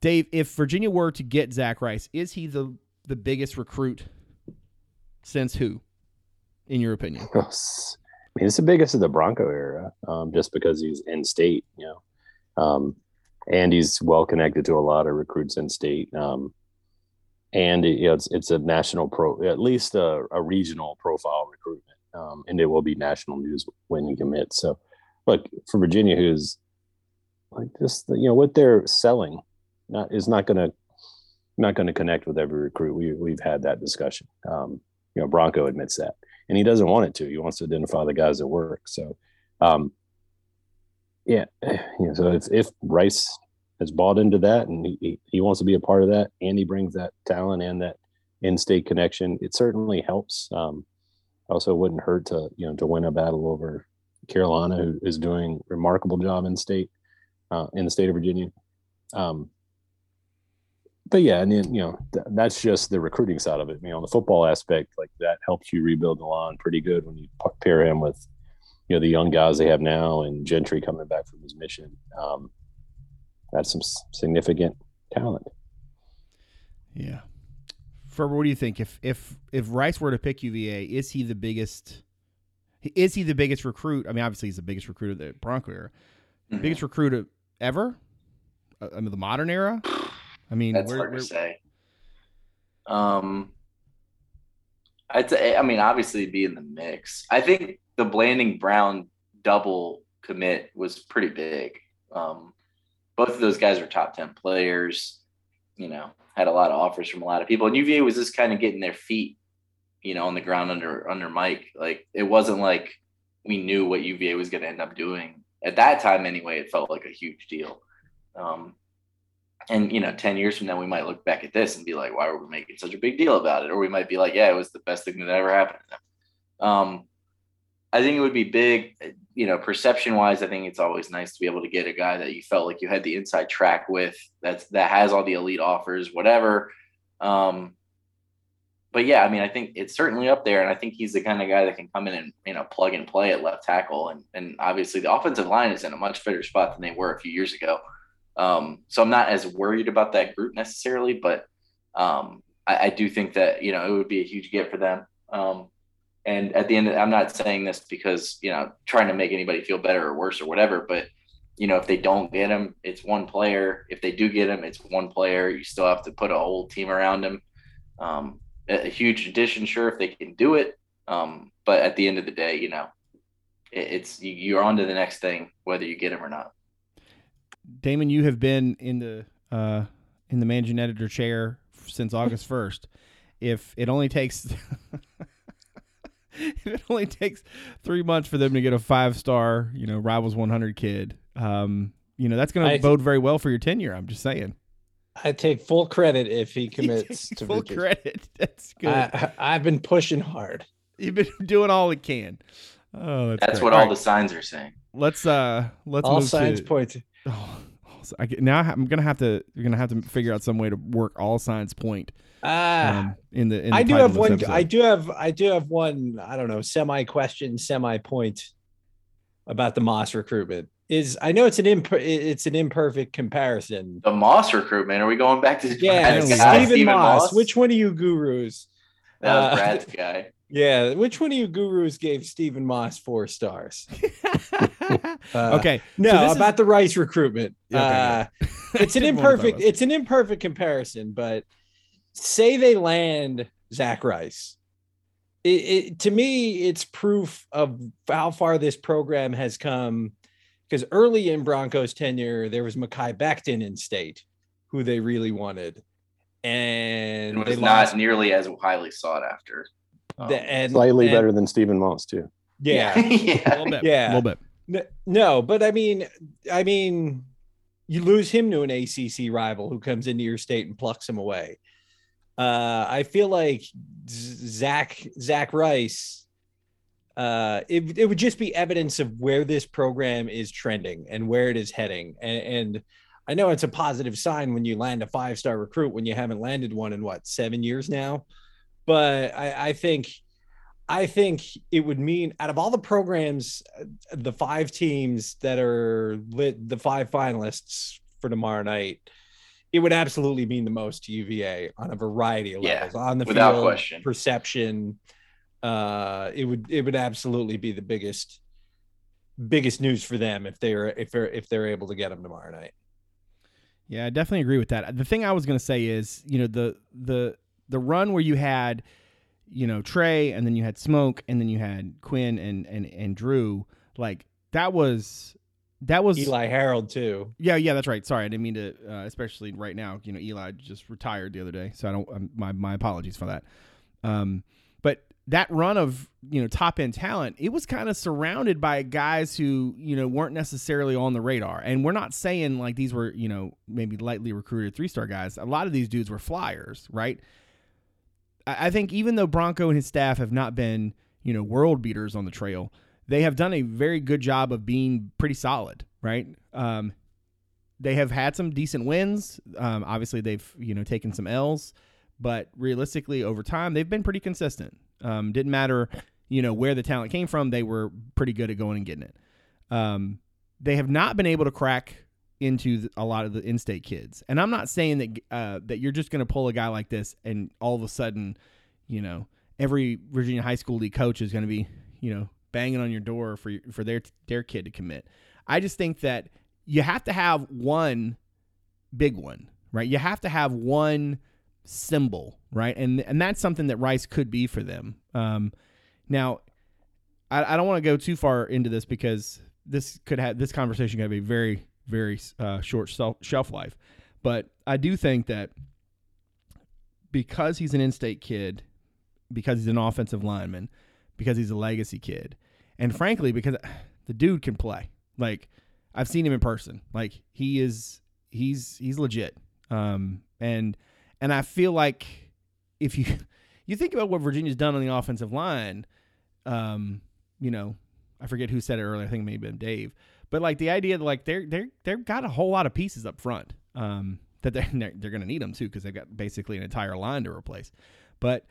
Dave, if Virginia were to get Zach Rice, is he the the biggest recruit since who, in your opinion? It's the biggest of the Bronco era, um, just because he's in state, you know, um, and he's well connected to a lot of recruits in state. Um, and you know, it's it's a national pro, at least a, a regional profile recruitment, um, and it will be national news when he commits. So, look for Virginia, who's like just you know what they're selling, not is not going to not going to connect with every recruit. We we've had that discussion. Um, you know, Bronco admits that and he doesn't want it to. He wants to identify the guys that work. So, um, yeah, so if, if Rice has bought into that and he, he, he wants to be a part of that, and he brings that talent and that in-state connection, it certainly helps. Um, also, wouldn't hurt to you know to win a battle over Carolina, who is doing remarkable job in state uh, in the state of Virginia. Um, but yeah, and then you know th- that's just the recruiting side of it. You know, on the football aspect, like that helps you rebuild the line pretty good when you pair him with you know the young guys they have now and Gentry coming back from his mission. Um, that's some s- significant talent. Yeah. Ferber, what do you think? If if if Rice were to pick UVA, is he the biggest? Is he the biggest recruit? I mean, obviously he's the biggest recruit of the Bronco era. Mhm. Biggest recruit of ever? Uh, I mean, the modern era. I mean, That's hard to say. Um, I'd say, I mean, obviously, be in the mix. I think the Blanding Brown double commit was pretty big. Um, both of those guys are top 10 players, you know, had a lot of offers from a lot of people. And UVA was just kind of getting their feet, you know, on the ground under under Mike. Like it wasn't like we knew what UVA was going to end up doing at that time. Anyway, it felt like a huge deal. Um, and you know, ten years from now, we might look back at this and be like, "Why were we making such a big deal about it?" Or we might be like, "Yeah, it was the best thing that ever happened to them." Um, I think it would be big, you know, perception wise. I think it's always nice to be able to get a guy that you felt like you had the inside track with, that's that has all the elite offers, whatever. Um, but yeah, I mean, I think it's certainly up there, and I think he's the kind of guy that can come in and you know plug and play at left tackle, and and obviously the offensive line is in a much better spot than they were a few years ago. Um, so I'm not as worried about that group necessarily, but um, I, I do think that you know it would be a huge get for them. Um, and at the end, of, I'm not saying this because you know trying to make anybody feel better or worse or whatever, but you know if they don't get him, it's one player. If they do get him, it's one player. You still have to put a whole team around him. Um, a, a huge addition, sure, if they can do it. Um, but at the end of the day, you know, it, it's you, you're on to the next thing, whether you get him or not. Damon, you have been in the uh, in the managing editor chair since August first. If it only takes if it only takes three months for them to get a five star, you know, rivals 100 kid, um, you know, that's going to bode very well for your tenure. I'm just saying. I take full credit if he commits to full Virginia. credit. That's good. I, I- I've been pushing hard. You've been doing all it can. Oh, that's, That's great. what all right, the signs are saying. Let's uh, let's All move signs to. point to Oh, so I get, now I'm gonna have to. You're gonna have to figure out some way to work all signs point ah. um, in the. In the I do have one. episode. I do have. I do have one. I don't know. Semi question, semi point about the Moss recruitment. Is I know it's an imp- it's an imperfect comparison. The Moss recruitment. Are we going back to Yeah, Brad's Stephen Moss. Which one of you gurus? That was uh, guy. Yeah, which one of you gurus gave Stephen Moss four stars? Uh, okay. No, So this is- about the Rice recruitment. Okay, uh, it's an Didn't wanna talk imperfect. It's an imperfect comparison, but say they land Zach Rice. It, it to me, it's proof of how far this program has come. Because early in Broncos tenure, there was Mekhi Becton in state, who they really wanted, and It they was lost. not nearly as highly sought after. Um, the, and, Slightly and- better than Stephen Moss too. Yeah, a yeah. little bit. Yeah. A little bit. N- No, but I mean, I mean, you lose him to an ACC rival who comes into your state and plucks him away. Uh, I feel like Zach Zach Rice. Uh, it it would just be evidence of where this program is trending and where it is heading, and, and I know it's a positive sign when you land a five star recruit when you haven't landed one in what seven years now, but I, I think I think it would mean out of all the programs, uh, the five teams that are lit, the five finalists for tomorrow night, it would absolutely mean the most to UVA on a variety of Yeah, levels on the without field, question. perception. Uh, it would it would absolutely be the biggest biggest news for them if they're if they're if they're able to get them tomorrow night. Yeah, I definitely agree with that. The thing I was going to say is, you know, the the the run where you had, you know, Trey and then you had Smoke and then you had Quinn and and and Drew, like that was that was Eli Harold too. Yeah, yeah, that's right. Sorry, I didn't mean to. Uh, especially right now, you know, Eli just retired the other day, so I don't. Um, my my apologies for that. Um, but that run of you know top end talent, it was kind of surrounded by guys who you know weren't necessarily on the radar. And we're not saying like these were you know maybe lightly recruited three star guys. A lot of these dudes were flyers, right? I, think even though Bronco and his staff have not been you know world beaters on the trail, they have done a very good job of being pretty solid, right? Um, they have had some decent wins. Um, obviously, they've you know taken some L's, but realistically, over time, they've been pretty consistent. Um, didn't matter, you know, where the talent came from. They were pretty good at going and getting it. Um, they have not been able to crack into the, a lot of the in-state kids, and I'm not saying that uh, that you're just going to pull a guy like this and all of a sudden, you know, every Virginia high school league coach is going to be, you know, banging on your door for for their their kid to commit. I just think that you have to have one big one, right? You have to have one symbol, right? And and that's something that Rice could be for them. Um, now, I, I don't want to go too far into this because this could have this conversation could a very very uh, short shelf, life, but I do think that because he's an in-state kid, because he's an offensive lineman, because he's a legacy kid, and frankly because the dude can play. Like I've seen him in person. Like he is he's he's legit. Um and and I feel like if you you think about what Virginia's done on the offensive line, um, you know, I forget who said it earlier. I think maybe Dave. But like the idea that like they're they're they've got a whole lot of pieces up front. Um, that they're they're, they're going to need them too because they've got basically an entire line to replace. But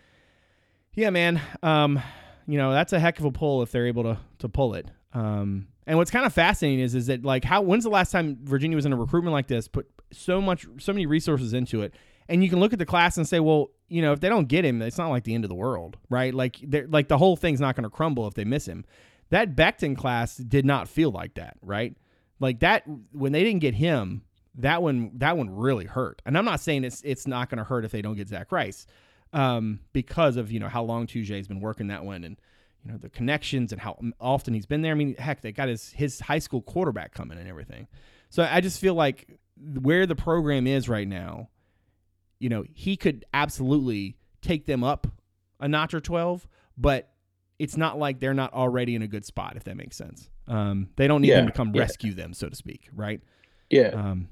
yeah, man, um, you know that's a heck of a pull if they're able to to pull it. Um, and what's kind of fascinating is is that like how when's the last time Virginia was in a recruitment like this? Put so much so many resources into it, and you can look at the class and say, well, you know, if they don't get him, it's not like the end of the world, right? Like they're like the whole thing's not going to crumble if they miss him. That Becton class did not feel like that, right? Like that when they didn't get him, that one that one really hurt. And I'm not saying it's it's not going to hurt if they don't get Zach Rice, um, because of you know how long Tujay's been working that one and you know the connections and how often he's been there. I mean, heck, they got his his high school quarterback coming and everything. So I just feel like where the program is right now, you know, he could absolutely take them up a notch or twelve, but it's not like they're not already in a good spot, if that makes sense. Um, they don't need Yeah, them to come yeah. rescue them, so to speak, right? Yeah. Um,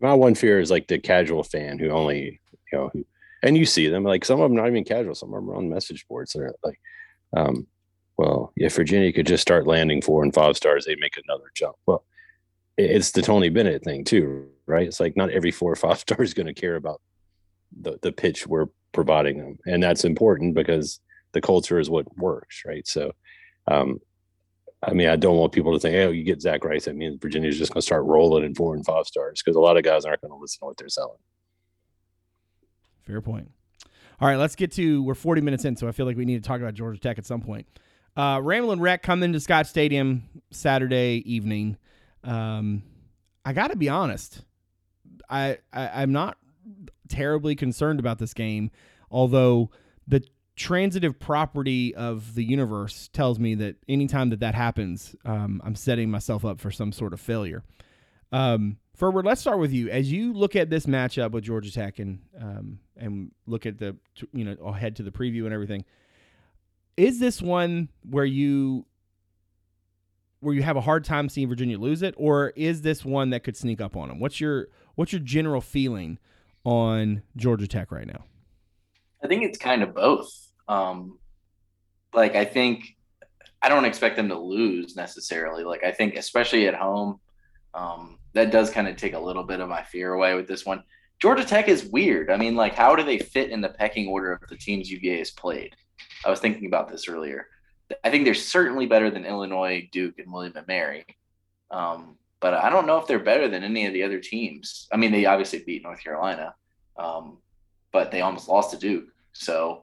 my one fear is like the casual fan who only you know who, and you see them like some of them not even casual some of them are on message boards they're like um well if virginia could just start landing four and five stars they'd make another jump well it's the tony bennett thing too right it's like not every four or five star is going to care about the, the pitch we're providing them and that's important because the culture is what works right so um I mean, I don't want people to think, oh, you get Zach Rice. That means Virginia's just going to start rolling in four and five stars because a lot of guys aren't going to listen to what they're selling. Fair point. All right, let's get to. We're 40 minutes in, so I feel like we need to talk about Georgia Tech at some point. Uh, Ramblin' Wreck come into Scott Stadium Saturday evening. Um, I got to be honest, I, I I'm not terribly concerned about this game, although the transitive property of the universe tells me that anytime that that happens, um, I'm setting myself up for some sort of failure. Um, Ferber, let's start with you. As you look at this matchup with Georgia Tech and um, and look at the you know ahead to the preview and everything, is this one where you where you have a hard time seeing Virginia lose it, or is this one that could sneak up on them? What's your what's your general feeling on Georgia Tech right now? I think it's kind of both. Um, like I think I don't expect them to lose necessarily. Like I think especially at home, um, that does kind of take a little bit of my fear away with this one. Georgia Tech is weird. I mean, like how do they fit in the pecking order of the teams UVA has played? I was thinking about this earlier. I think they're certainly better than Illinois, Duke, and William and Mary. Um, but I don't know if they're better than any of the other teams. I mean, they obviously beat North Carolina, um, but they almost lost to Duke. So,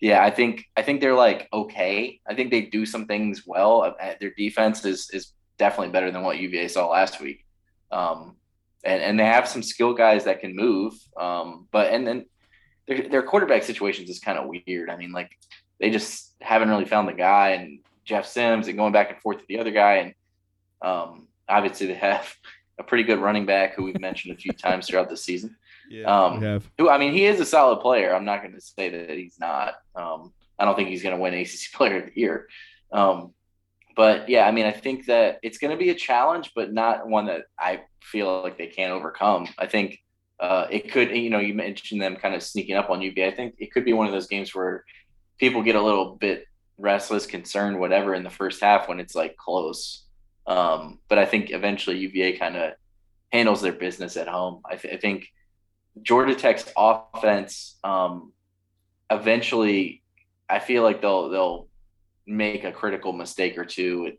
yeah, I think I think they're like okay. I think they do some things well. Uh, Their defense is is definitely better than what UVA saw last week, um, and and they have some skill guys that can move. Um, but and then their their quarterback situations is kind of weird. I mean, like they just haven't really found the guy, and Jeff Sims and going back and forth to the other guy, and um, obviously they have a pretty good running back who we've mentioned a few times throughout the season. Um, We have who I mean, he is a solid player. I'm not going to say that he's not. Um, I don't think he's going to win ACC Player of the Year. Um, but yeah, I mean, I think that it's going to be a challenge, but not one that I feel like they can't overcome. I think uh, it could, you know, you mentioned them kind of sneaking up on UVA. I think it could be one of those games where people get a little bit restless, concerned, whatever in the first half when it's like close. Um, but I think eventually UVA kind of handles their business at home. I, th- I think Georgia Tech's offense um, eventually, I feel like they'll they'll make a critical mistake or two.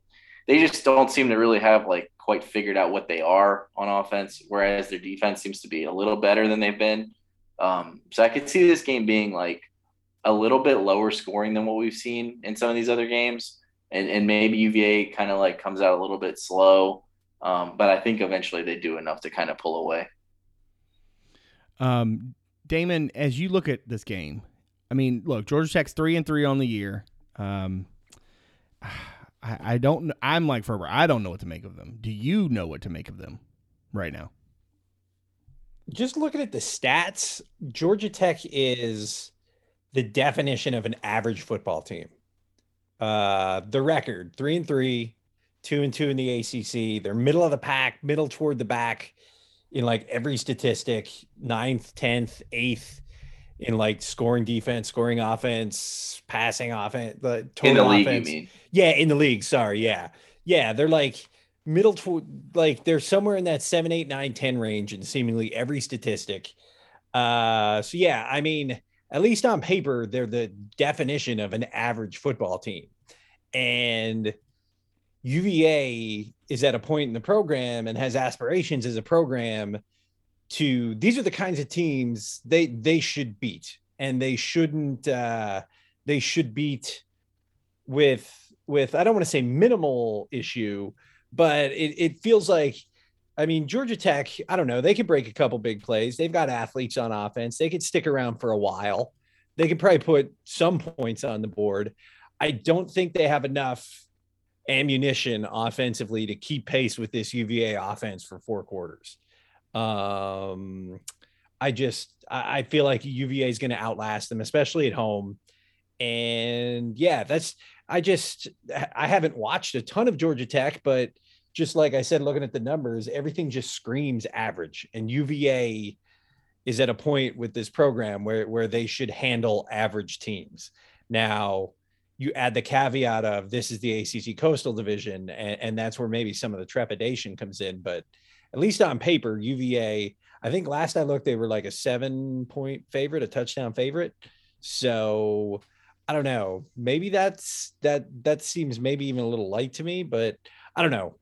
They just don't seem to really have like quite figured out what they are on offense, whereas their defense seems to be a little better than they've been. Um, so I could see this game being like a little bit lower scoring than what we've seen in some of these other games, and and maybe UVA kind of like comes out a little bit slow. Um, but I think eventually they do enough to kind of pull away. Um, Damon, as you look at this game, I mean, look, Georgia Tech's three and three on the year. Um, I, I don't. I'm like Ferber. I don't know what to make of them. Do you know what to make of them right now? just looking at the stats, Georgia Tech is the definition of an average football team. Uh, the record three and three, two and two in the ACC. They're middle of the pack, middle toward the back in like every statistic, ninth, tenth, eighth in like scoring defense, scoring offense, passing offense, the In total the league, offense. you mean? Yeah, in the league. Sorry. Yeah. Yeah. They're like middle to like they're somewhere in that seven, eight, nine, 10 range in seemingly every statistic. Uh so yeah, I mean, at least on paper, they're the definition of an average football team. And UVA is at a point in the program and has aspirations as a program to these are the kinds of teams they they should beat and they shouldn't uh they should beat with with I don't want to say minimal issue, but it, it feels like I mean Georgia Tech, I don't know, they could break a couple big plays. They've got athletes on offense. They could stick around for a while. They could probably put some points on the board. I don't think they have enough ammunition offensively to keep pace with this UVA offense for four quarters. Um I just I feel like UVA is going to outlast them, especially at home. And yeah, that's I just I haven't watched a ton of Georgia Tech, but just like I said, looking at the numbers, everything just screams average. And UVA is at a point with this program where where they should handle average teams. Now, you add the caveat of this is the ACC Coastal Division, and, and that's where maybe some of the trepidation comes in. But at least on paper, UVA, I think last I looked, they were like a seven point favorite, a touchdown favorite. So I don't know. Maybe that's that that seems maybe even a little light to me, but I don't know.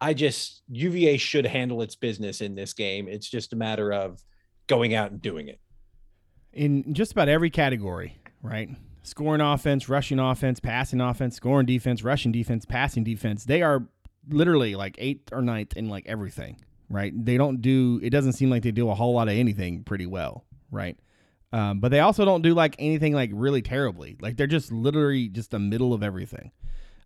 I just UVA should handle its business in this game. It's just a matter of going out and doing it. in just about every category, right? Scoring offense, rushing offense, passing offense, scoring defense, rushing defense, passing defense. They are literally like eighth or ninth in like everything, right? They don't do, it doesn't seem like they do a whole lot of anything pretty well, right? Um, but they also don't do like anything like really terribly. Like they're just literally just the middle of everything.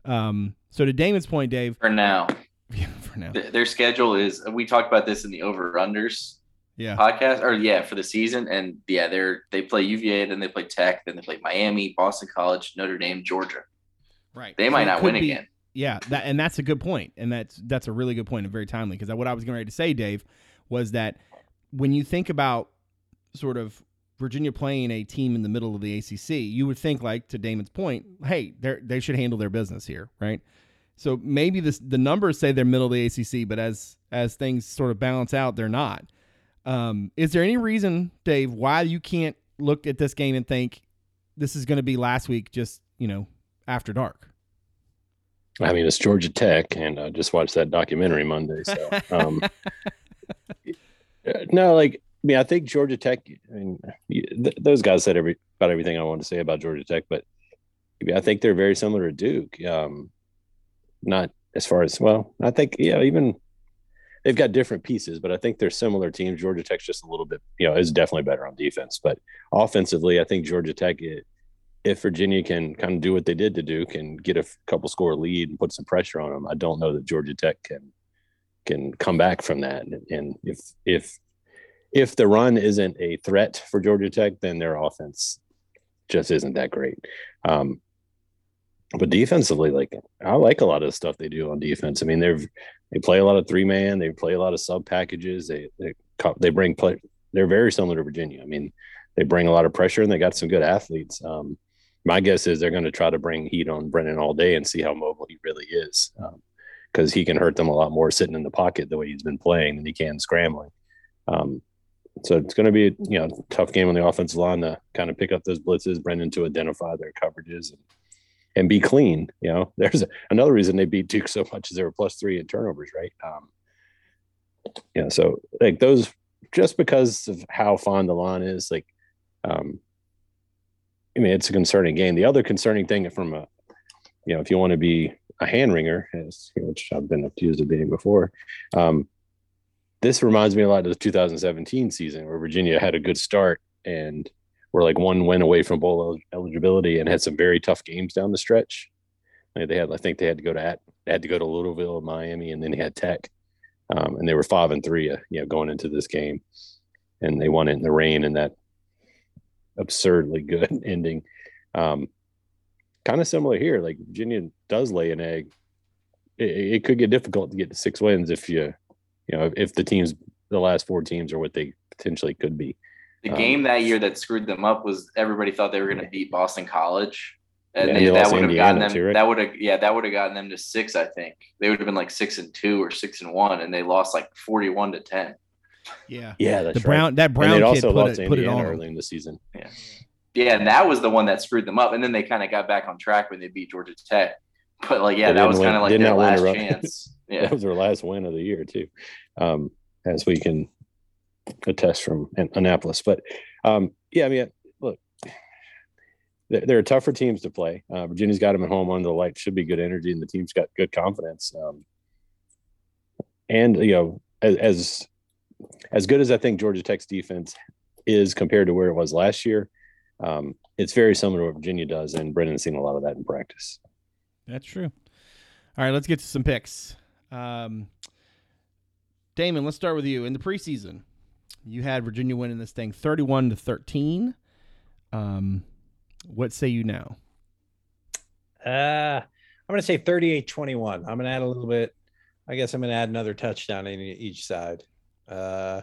Um, so to Damon's point, Dave, For now, yeah, for now, Th- their schedule is. We talked about this in the over unders yeah, podcast, or yeah, for the season, and yeah, they're they play UVA, then they play Tech, then they play Miami, Boston College, Notre Dame, Georgia. right. They So might not win be- again. Yeah, that and that's a good point, and that's that's a really good point and very timely because what I was ready to say, Dave, was that when you think about sort of Virginia playing a team in the middle of the ACC, you would think like to Damon's point, hey, they they should handle their business here, right? So maybe this the numbers say they're middle of the ACC, but as as things sort of balance out, they're not. Um, is there any reason, Dave, why you can't look at this game and think this is going to be last week, just you know, after dark? I mean, it's Georgia Tech, and I just watched that documentary Monday. So, um, uh, no, like, I mean, I think Georgia Tech, I mean, th- those guys said every about everything I wanted to say about Georgia Tech, but I, think they're very similar to Duke. Um, not as far as, well, I think, yeah, even they've got different pieces, but I think they're similar teams. Georgia Tech's just a little bit, you know, is definitely better on defense, but offensively, I think Georgia Tech, it, if Virginia can kind of do what they did to Duke and get a couple score lead and put some pressure on them, I don't know that Georgia Tech can can come back from that. And, and if if if the run isn't a threat for Georgia Tech, then their offense just isn't that great. Um, but defensively, like I like a lot of the stuff they do on defense. I mean, they're they play a lot of three man, they play a lot of sub packages. They they they bring play. They're very similar to Virginia. I mean, they bring a lot of pressure and they got some good athletes. Um, my guess is they're going to try to bring heat on Brennan all day and see how mobile he really is, because he can hurt them a lot more sitting in the pocket the way he's been playing than he can scrambling. Um, so it's going to be you know tough game on the offensive line to kind of pick up those blitzes, Brennan to identify their coverages and and be clean. You know, there's another reason they beat Duke so much is they were plus three in turnovers, right? Um, know, so like those just because of how fond the lawn is, like um, I mean, it's a concerning game. The other concerning thing from a, you know, if you want to be a hand wringer, as, which I've been accused of being before, um, this reminds me a lot of the 2017 season where Virginia had a good start and were like one win away from bowl eligibility and had some very tough games down the stretch. They had, I think they had to go to at, they had to go to Louisville, Miami, and then they had Tech, um, and they were five and three, uh, you know, going into this game, and they won it in the rain and that absurdly good ending. Um, kind of similar here. Like Virginia does lay an egg. It, it could get difficult to get to six wins if you, you know, if the teams, the last four teams are what they potentially could be. The Um, game that year that screwed them up was everybody thought they were going to beat Boston College, and Yeah, they, they that would have gotten them. too, right? That would have yeah, that would have gotten them to six. I think they would have been like six and two or six and one, and they lost like forty-one to ten. Yeah. Yeah, that's The Brown that Brown they'd kid also put lost it, to put it Indiana on. 'em. early in the season. Yeah, yeah, and that was the one that screwed them up, and then they kind of got back on track when they beat Georgia Tech. But like, yeah, They that was kind of like their last chance. Yeah, That was their last win of the year too, um, as we can attest from An- Annapolis. But um, yeah, I mean, look, are tougher teams to play. Uh, Virginia's got them at home under the light. Should be good energy, and the team's got good confidence. Um, and you know, as, as as good as I think Georgia Tech's defense is compared to where it was last year, um, it's very similar to what Virginia does, and Brennan's seen a lot of that in practice. That's true. All right, let's get to some picks. Um, Damon, let's start with you. In the preseason, you had Virginia winning this thing 31 to 13. Um, what say you now? Uh, I'm going to say 38 21. I'm going to add a little bit. I guess I'm going to add another touchdown in each side. Uh,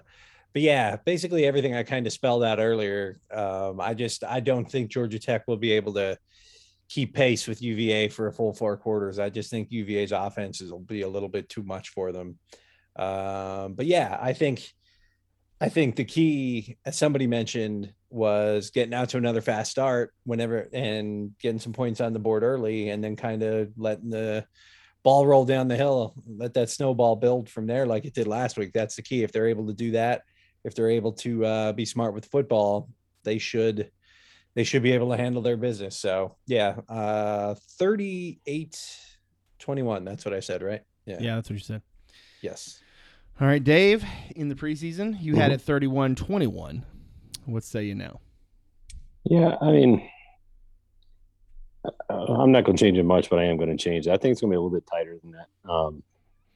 but yeah, basically everything I kind of spelled out earlier. Um, I just I don't think Georgia Tech will be able to keep pace with UVA for a full four quarters. I just think UVA's offenses will be a little bit too much for them. Um, but yeah, I think I think the key, as somebody mentioned, was getting out to another fast start whenever and getting some points on the board early and then kind of letting the ball roll down the hill, let that snowball build from there like it did last week. That's the key. If they're able to do that, if they're able to uh, be smart with football, they should they should be able to handle their business. So yeah, uh 38 21. That's what I said, right? Yeah. Yeah, that's what you said. Yes. All right, Dave, in the preseason, you Mm-hmm. had it 31 21. What say you now? Yeah, I mean, uh, I'm not going to change it much, but I am going to change it. I think it's going to be a little bit tighter than that. Um,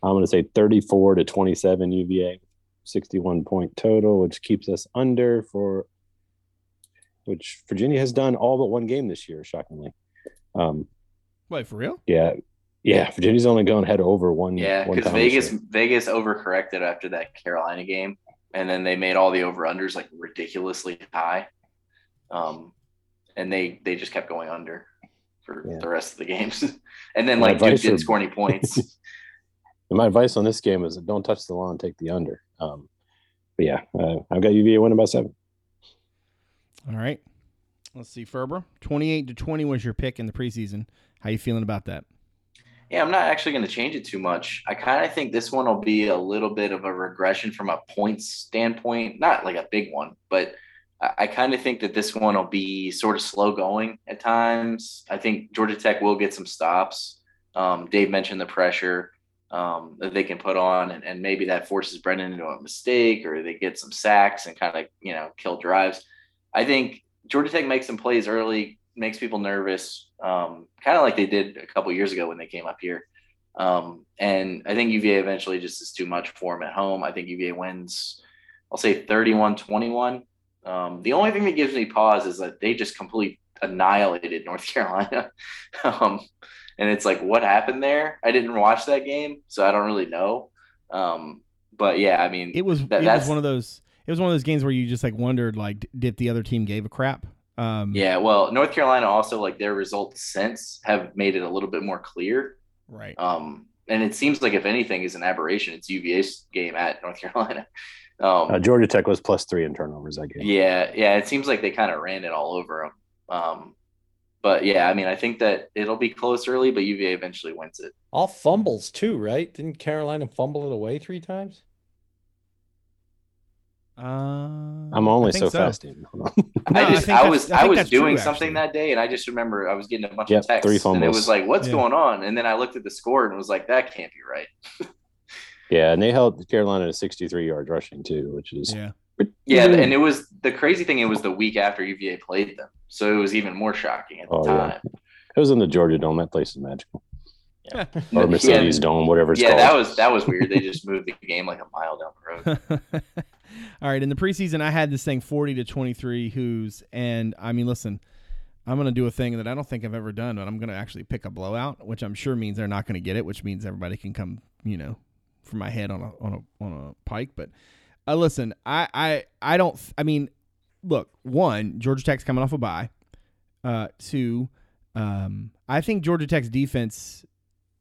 I'm going to say 34 to 27 UVA, 61 point total, which keeps us under for which Virginia has done all but one game this year, shockingly. Um, Wait, for real? yeah, yeah, Virginia's only gone head over one. yeah, one because Vegas year. Vegas overcorrected after that Carolina game, and then they made all the over unders like ridiculously high, um, and they they just kept going under for Yeah. the rest of the games, and then My like Duke didn't would- score any points. And my advice on this game is don't touch the lawn, take the under. Um, but yeah, uh, I've got UVA winning by seven. All right. Let's see, Ferber. 28 to 20 was your pick in the preseason. How you feeling about that? Yeah, I'm not actually going to change it too much. I kind of think this one will be a little bit of a regression from a points standpoint, not like a big one, but I, I kind of think that this one will be sort of slow going at times. I think Georgia Tech will get some stops. Um, Dave mentioned the pressure um, that they can put on, and, and maybe that forces Brennan into a mistake, or they get some sacks and kind of you know kill drives. I think Georgia Tech makes some plays early, makes people nervous, um, kind of like they did a couple years ago when they came up here. Um, and I think UVA eventually just is too much for them at home. I think UVA wins, I'll say 31 21. Um, the only thing that gives me pause is that they just completely annihilated North Carolina. um, and it's like, what happened there? I didn't watch that game, so I don't really know. Um, but yeah, I mean, It was that- it was one of those it was one of those games where you just like wondered like did the other team gave a crap? Um Yeah, well, North Carolina also like their results since have made it a little bit more clear. Right. Um, and it seems like if anything is an aberration, it's UVA's game at North Carolina. Um, Uh, Georgia Tech was plus three in turnovers that game. yeah, yeah, it seems like they kind of ran it all over them. Um, but yeah, I mean, I think that it'll be close early, but UVA eventually wins it. All fumbles too, right? Didn't Carolina fumble it away three times? Uh, I'm only I think so, fast. Ian. Hold on. No, I I just, think I, was, I I, was that's true, doing something actually. that day, and I just remember I was getting a bunch Yep, of texts, three and it was like, "What's Yeah. going on?" And then I looked at the score and was like, "That can't be right." yeah, and they held Carolina to 63 yards rushing too, which is Yeah. Yeah, and it was the crazy thing. It was the week after UVA played them, so it was even more shocking at the Oh, yeah. time. was in the Georgia Dome. That place is magical. Yeah. Or Mercedes Dome, whatever it's yeah, called. that was that was weird. They just moved the game like a mile down the road. All right, in the preseason, I had this thing forty to twenty three Who's, and I mean, listen, I'm gonna do a thing that I don't think I've ever done, but I'm gonna actually pick a blowout, which I'm sure means they're not gonna get it, which means everybody can come, you know, for my head on a on a on a pike. But uh, listen, I I I don't. I mean, look, one, Georgia Tech's coming off a bye. Uh, two, um, I think Georgia Tech's defense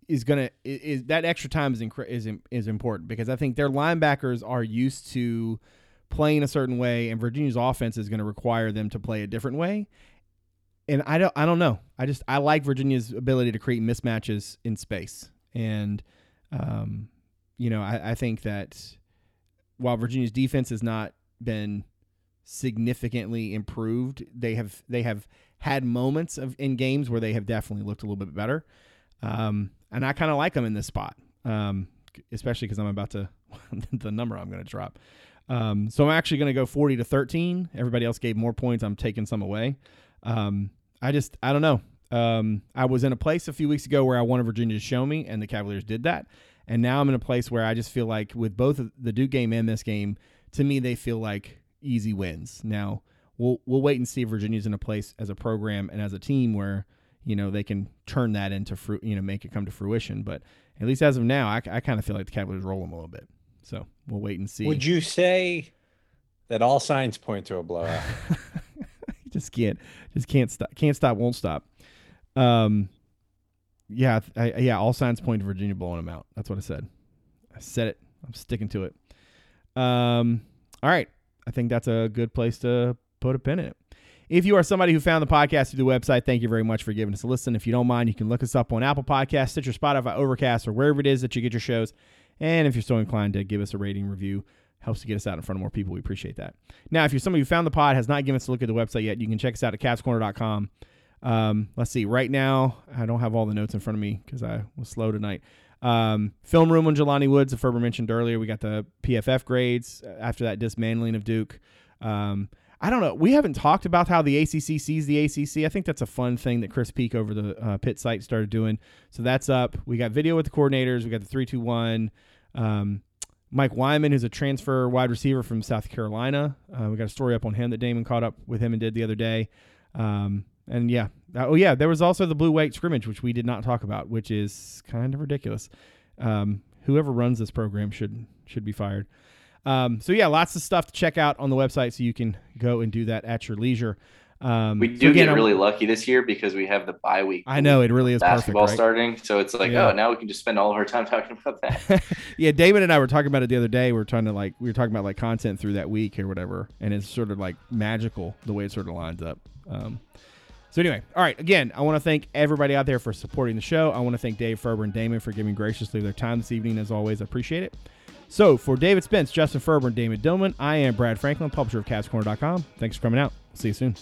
is gonna is that extra time is incre- is is important because I think their linebackers are used to playing a certain way, and Virginia's offense is going to require them to play a different way. And I don't I don't know. I just I like Virginia's ability to create mismatches in space, and um, you know I, I think that while Virginia's defense has not been significantly improved, they have they have had moments of in games where they have definitely looked a little bit better. Um, and I kind of like them in this spot, um, especially because I'm about to the number I'm going to drop. Um, so I'm actually going to go 40 to 13. Everybody else gave more points. I'm taking some away. Um, I just I don't know. Um, I was in a place a few weeks ago where I wanted Virginia to show me, and the Cavaliers did that. And now I'm in a place where I just feel like with both the Duke game and this game, to me they feel like easy wins. Now we'll we'll wait and see Virginia's in a place as a program and as a team where you know they can turn that into fruit, you know, make it come to fruition. But at least as of now, I, I kind of feel like the Cavaliers roll them a little bit. So we'll wait and see. Would you say that all signs point to a blowout? just can't just can't stop can't stop won't stop um yeah I, yeah all signs point to virginia blowing them out that's what i said i said it i'm sticking to it um all right i think that's a good place to put a pin in it if you are somebody who found the podcast through the website thank you very much for giving us a listen if you don't mind you can look us up on apple Podcasts, stitcher spotify overcast or wherever it is that you get your shows and if you're so inclined to give us a rating review helps to get us out in front of more people we appreciate that now, if you're somebody who found the pod, has not given us a look at the website yet, you can check us out at cavscorner.com. Um, let's see. Right now, I don't have all the notes in front of me because I was slow tonight. Um, film room on Jelani Woods, the Ferber mentioned earlier. We got the PFF grades after that dismantling of Duke. Um, I don't know. We haven't talked about how the ACC sees the ACC. I think that's a fun thing that Chris Peak over the uh, Pitt site started doing. So that's up. We got video with the coordinators. We got the three two one. Um, Mike Wyman, who's a transfer wide receiver from South Carolina. Uh, we got a story up on him that Damon caught up with him and did the other day. Um, and yeah, oh yeah, there was also the blue white scrimmage, which we did not talk about, which is kind of ridiculous. Um, whoever runs this program should should be fired. Um, so yeah, lots of stuff to check out on the website, so you can go and do that at your leisure. Um, We so do again, get I'm- really lucky this year because we have the bye week. I know it really is basketball perfect, right? starting, so it's like, Yeah. oh, now we can just spend all of our time talking about that. yeah, David and I were talking about it the other day. We are trying to like we were talking about like content through that week or whatever, and it's sort of like magical the way it sort of lines up. Um, so anyway, all right. Again, I want to thank everybody out there for supporting the show. I want to thank Dave Ferber and Damon for giving graciously their time this evening. As always, I appreciate it. So for David Spence, Justin Ferber, and Damon Dillman, I am Brad Franklin, publisher of CavsCorner.com. Thanks for coming out. See you soon.